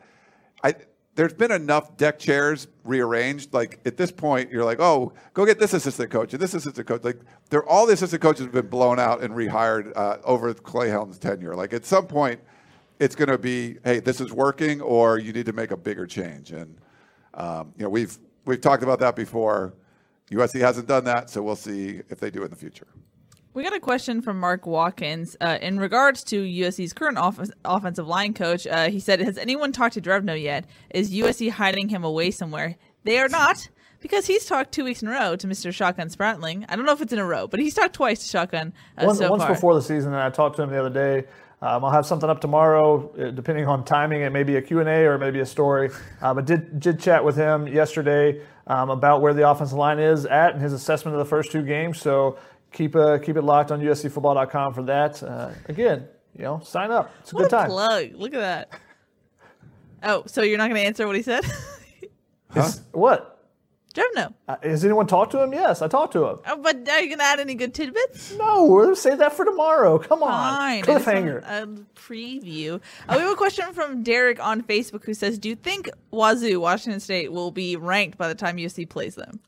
I there's been enough deck chairs rearranged. Like at this point, you're like, oh, go get this assistant coach and this assistant coach. Like they're all the assistant coaches have been blown out and rehired uh, over Clay Helton's tenure. Like at some point, it's going to be, hey, this is working, or you need to make a bigger change. And um, you know, we've we've talked about that before. USC hasn't done that, so we'll see if they do in the future. We got a question from Mark Watkins uh, in regards to USC's current off- offensive line coach. Uh, he said, "Has anyone talked to Drevno yet? Is USC hiding him away somewhere? They are not." Because he's talked two weeks in a row to Mr. Shotgun Spratling. I don't know if it's in a row, but he's talked twice to Shotgun uh, once, so once far. before the season, and I talked to him the other day. Um, I'll have something up tomorrow, uh, depending on timing. It may be a Q&A or maybe a story. Uh, but did did chat with him yesterday um, about where the offensive line is at and his assessment of the first two games. So keep uh, keep it locked on USCFootball.com for that. Uh, again, you know, sign up. It's a what good a time. plug! Look at that. Oh, so you're not going to answer what he said? Is- What? Drevno. Uh, has anyone talked to him? Yes, I talked to him. Oh, but are you going to add any good tidbits? No, we'll save that for tomorrow. Come on. Fine. I Cliffhanger. want A preview. Uh, we have a question from Derek on Facebook who says, "Do you think Wazoo, Washington State, will be ranked by the time USC plays them?"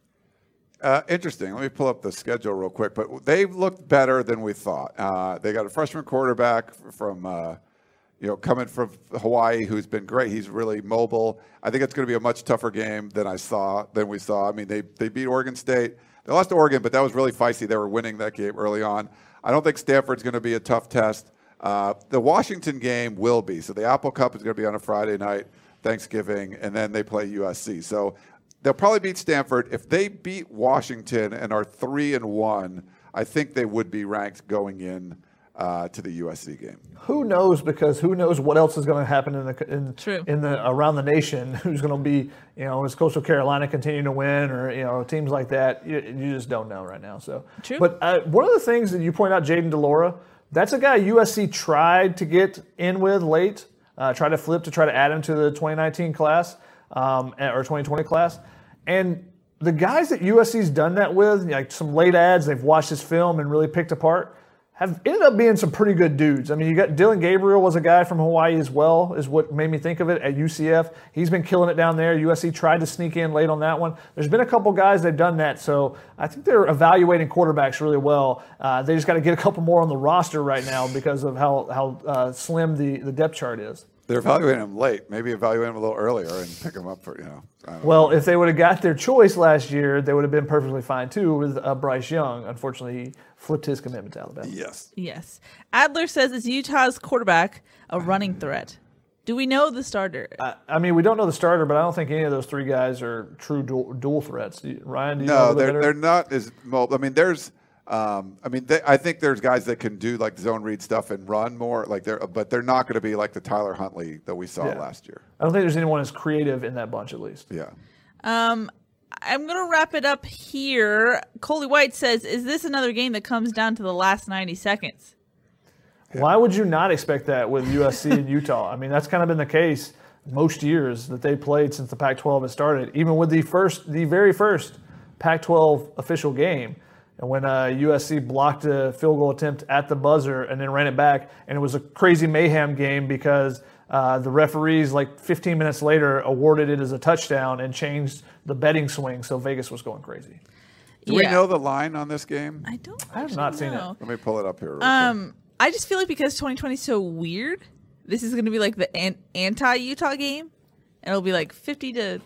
Uh, interesting. Let me pull up the schedule real quick. But they've looked better than we thought. Uh, they got a freshman quarterback from, uh, you know, coming from Hawaii, who's been great. He's really mobile. I think it's going to be a much tougher game than I saw than we saw. I mean, they they beat Oregon State. They lost to Oregon, but that was really feisty. They were winning that game early on. I don't think Stanford's going to be a tough test. Uh, the Washington game will be. So the Apple Cup is going to be on a Friday night, Thanksgiving, and then they play USC. So they'll probably beat Stanford. If they beat Washington and are three and one, I think they would be ranked going in uh, to the USC game. who knows because who knows what else is going to happen in the in, True. in the around the nation who's going to be you know is coastal carolina continuing to win or you know teams like that you, you just don't know right now so True. but uh, one of the things that you point out Jayden de Laura that's a guy usc tried to get in with late uh, tried to flip to try to add him to the 2019 class um, or 2020 class and the guys that usc's done that with like some late ads they've watched his film and really picked apart have ended up being some pretty good dudes. I mean, you got Dillon Gabriel was a guy from Hawaii as well, is what made me think of it at UCF. He's been killing it down there. USC tried to sneak in late on that one. There's been a couple guys they've done that, so I think they're evaluating quarterbacks really well. Uh, they just got to get a couple more on the roster right now because of how how uh, slim the the depth chart is. They're evaluating him late. Maybe evaluate him a little earlier and pick him up for you know. I don't know. Well, if they would have got their choice last year, they would have been perfectly fine too with uh, Bryce Young. Unfortunately, he flipped his commitment to Alabama. yes. Yes. Adler says is Utah's quarterback a running threat? Do we know the starter? I, I mean, we don't know the starter, but I don't think any of those three guys are true dual, dual threats. Ryan, do you know a No, little bit they're better? they're not as mobile. I mean, there's. Um, I mean, they, I think there's guys that can do like zone read stuff and run more, like they're, but they're not going to be like the Tyler Huntley that we saw Yeah. last year. I don't think there's anyone as creative in that bunch, at least. Yeah. Um, I'm gonna wrap it up here. Coley White says, "Is this another game that comes down to the last 90 seconds?" Why would you not expect that with USC and Utah? I mean, that's kind of been the case most years that they played since the Pac-12 has started. Even with the first, the very first Pac-12 official game, and when uh, USC blocked a field goal attempt at the buzzer and then ran it back, and it was a crazy mayhem game because uh, the referees, like 15 minutes later, awarded it as a touchdown and changed the betting swing, so Vegas was going crazy. Do we know the line on this game? I don't. I have actually not seen it. Let me pull it up here. real quick. Um, I just feel like because 2020 is so weird, this is going to be like the an- anti-Utah game, and it'll be like 50 to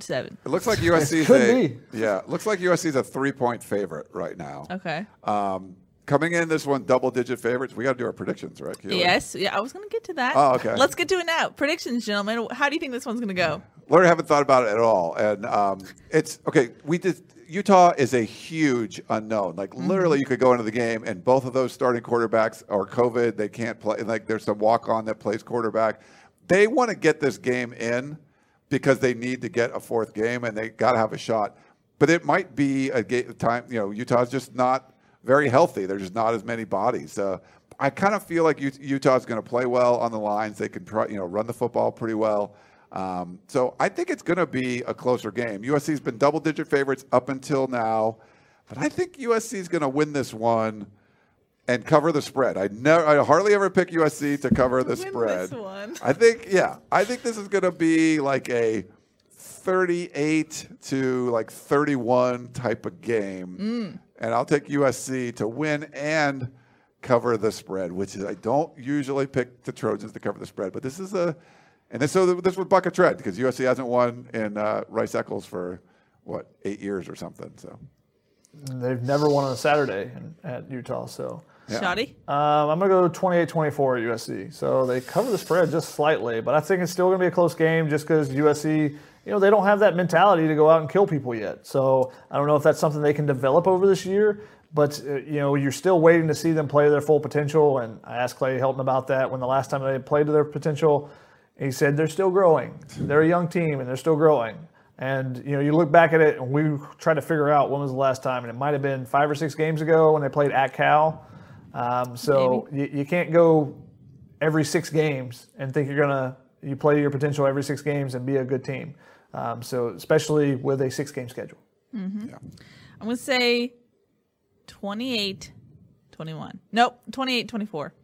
seven. It looks like USC's could a be. yeah. Looks like USC's a three point favorite right now. Okay. Um, coming in this one, double digit favorites. We got to do our predictions, right? Keely? yes. Yeah. I was going to get to that. Oh, okay. Let's get to it now. Predictions, gentlemen. How do you think this one's going to go? Literally haven't thought about it at all, and um, it's okay. We did. Utah is a huge unknown. Like literally, you could go into the game, and both of those starting quarterbacks are COVID. They can't play. Like there's some walk on that plays quarterback. They want to get this game in because they need to get a fourth game, and they got to have a shot. But it might be a ga- time. You know, Utah's just not very healthy. There's just not as many bodies. Uh, I kind of feel like Ut- Utah's going to play well on the lines. They can you know, run the football pretty well. Um, so I think it's going to be a closer game. USC's been double-digit favorites up until now, but I think USC is going to win this one and cover the spread. I never, I hardly ever pick USC to cover the Win spread. this one. I think, yeah, I think this is going to be like a 38 to like 31 type of game, and I'll take USC to win and cover the spread, which is I don't usually pick the Trojans to cover the spread, but this is a, and this so this was bucket tread because USC hasn't won in uh, Rice Eccles for what eight years or something. So They've never won on a Saturday in, at Utah, so. Yeah. Shoddy? Um, I'm going to go 28 24 at USC. So they cover the spread just slightly, but I think it's still going to be a close game just because USC, you know, they don't have that mentality to go out and kill people yet. So I don't know if that's something they can develop over this year, but, uh, you know, you're still waiting to see them play their full potential. And I asked Clay Helton about that when the last time they played to their potential. He said they're still growing. They're a young team and they're still growing. And you know, you look back at it, and we try to figure out when was the last time, and it might have been five or six games ago when they played at Cal. Um, so you, you can't go every six games and think you're gonna you play your potential every six games and be a good team. Um, so especially with a six game schedule. I'm going to say 28 21. Nope, 28 24.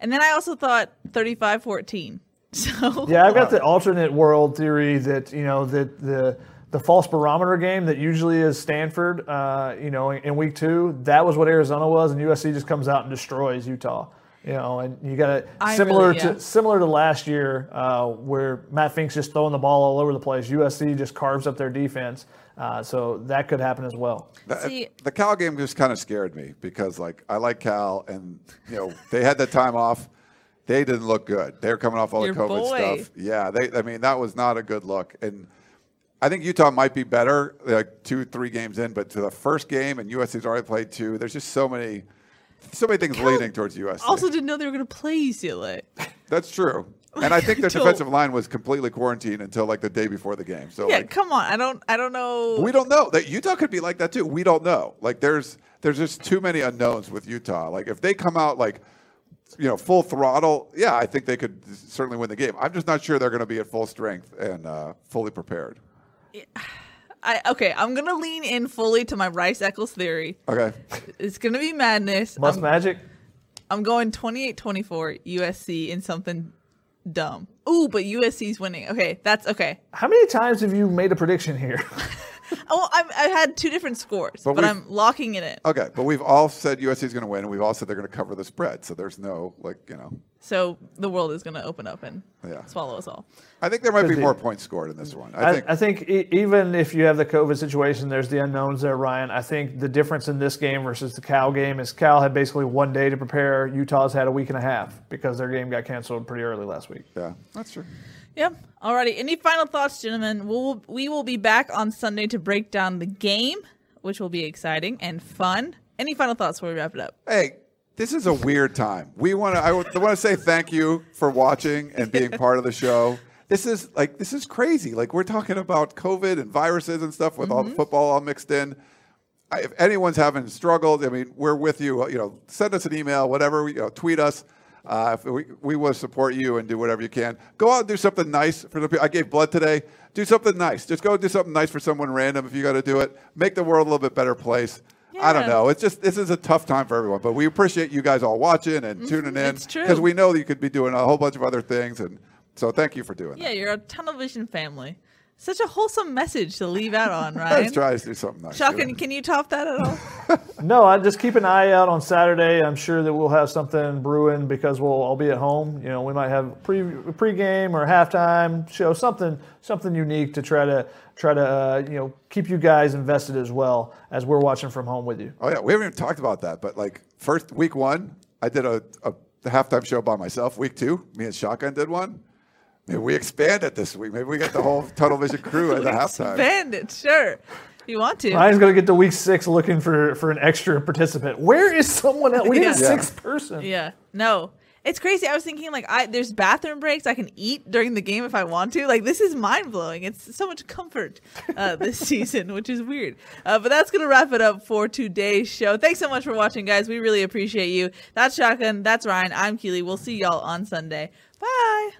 And then I also thought 35 14. So Yeah, I've got the alternate world theory that you know that the the false barometer game that usually is Stanford, uh, you know, in week two, that was what Arizona was, and USC just comes out and destroys Utah. You know, and you got it I similar really- yeah. to similar to last year uh, where Matt Fink's just throwing the ball all over the place. USC just carves up their defense, uh, so that could happen as well. The, See- the Cal game just kind of scared me because, like, I like Cal, and you know they had that time off. They didn't look good. They were coming off all Your the COVID boy. stuff. Yeah, they. I mean, that was not a good look. And I think Utah might be better, like two, three games in. But to the first game, and USC's already played two. There's just so many, so many things leading towards USC. also didn't know they were going to play UCLA. That's true. And I think their defensive line was completely quarantined until like the day before the game. So Yeah, like, come on. I don't I don't know. we don't know that Utah could be like that too. We don't know. Like there's there's just too many unknowns with Utah. Like if they come out like you know full throttle, yeah, I think they could certainly win the game. I'm just not sure they're going to be at full strength and uh, fully prepared. I okay, I'm gonna lean in fully to my Rice Eccles theory. Okay. It's gonna be madness. Must I'm, Magic. I'm going 28-24 USC in something dumb. Ooh, but USC's winning. Okay, that's okay. How many times have you made a prediction here? Oh, I'm, I had two different scores, But but, I'm locking in it in. Okay, but we've all said USC is going to win, and we've all said they're going to cover the spread. So there's no like you know. So the world is gonna open up and Yeah. swallow us all. I think there might be more points scored in this one. I I, think. I think e- even if you have the COVID situation, there's the unknowns there, Ryan. I think the difference in this game versus the Cal game is Cal had basically one day to prepare. Utah's had a week and a half because their game got canceled pretty early last week. yeah, that's true. Yep. Alrighty. Any final thoughts, gentlemen? We'll we will be back on Sunday to break down the game, which will be exciting and fun. Any final thoughts before we wrap it up? Hey, this is a weird time. We want to. I want to say thank you for watching and being part of the show. This is like this is crazy. Like we're talking about COVID and viruses and stuff with all the mm-hmm. football all mixed in. I, if anyone's having struggled, I mean, we're with you. You know, send us an email, whatever. You know, tweet us. Uh, if we we will support you and do whatever you can. Go out and do something nice for the people. I gave blood today. Do something nice. Just go do something nice for someone random if you got to do it. Make the world a little bit better place. I don't know. It's just this is a tough time for everyone, but we appreciate you guys all watching and tuning in Mm-hmm. it's true. because we know that you could be doing a whole bunch of other things, and so thank you for doing it. Yeah, that. you're a tunnel vision family. Such a wholesome message to leave out on, Ryan. Let's try to do something nice. Shocking. Can you top that at all? No, I just keep an eye out on Saturday. I'm sure that we'll have something brewing because we'll all be at home. You know, we might have pre pregame or halftime show, something something unique to try to try to uh, you know keep you guys invested as well as we're watching from home with you. Oh yeah, we haven't even talked about that, but like first week one, I did a, a the halftime show by myself. Week two, me and Shotgun did one. Maybe we expand it this week. Maybe we get the whole Tunnel Vision crew at the halftime. Expand it, sure. You want to. Ryan's gonna get to week six looking for for an extra participant. Where is someone else? We need Yeah. a sixth person. Yeah. No. It's crazy. I was thinking like I there's bathroom breaks. I can eat during the game if I want to. Like this is mind blowing. It's so much comfort uh, this season, which is weird. Uh, but that's gonna wrap it up for today's show. Thanks so much for watching, guys. We really appreciate you. That's Shotgun. That's Ryan. I'm Keely. We'll see y'all on Sunday. Bye.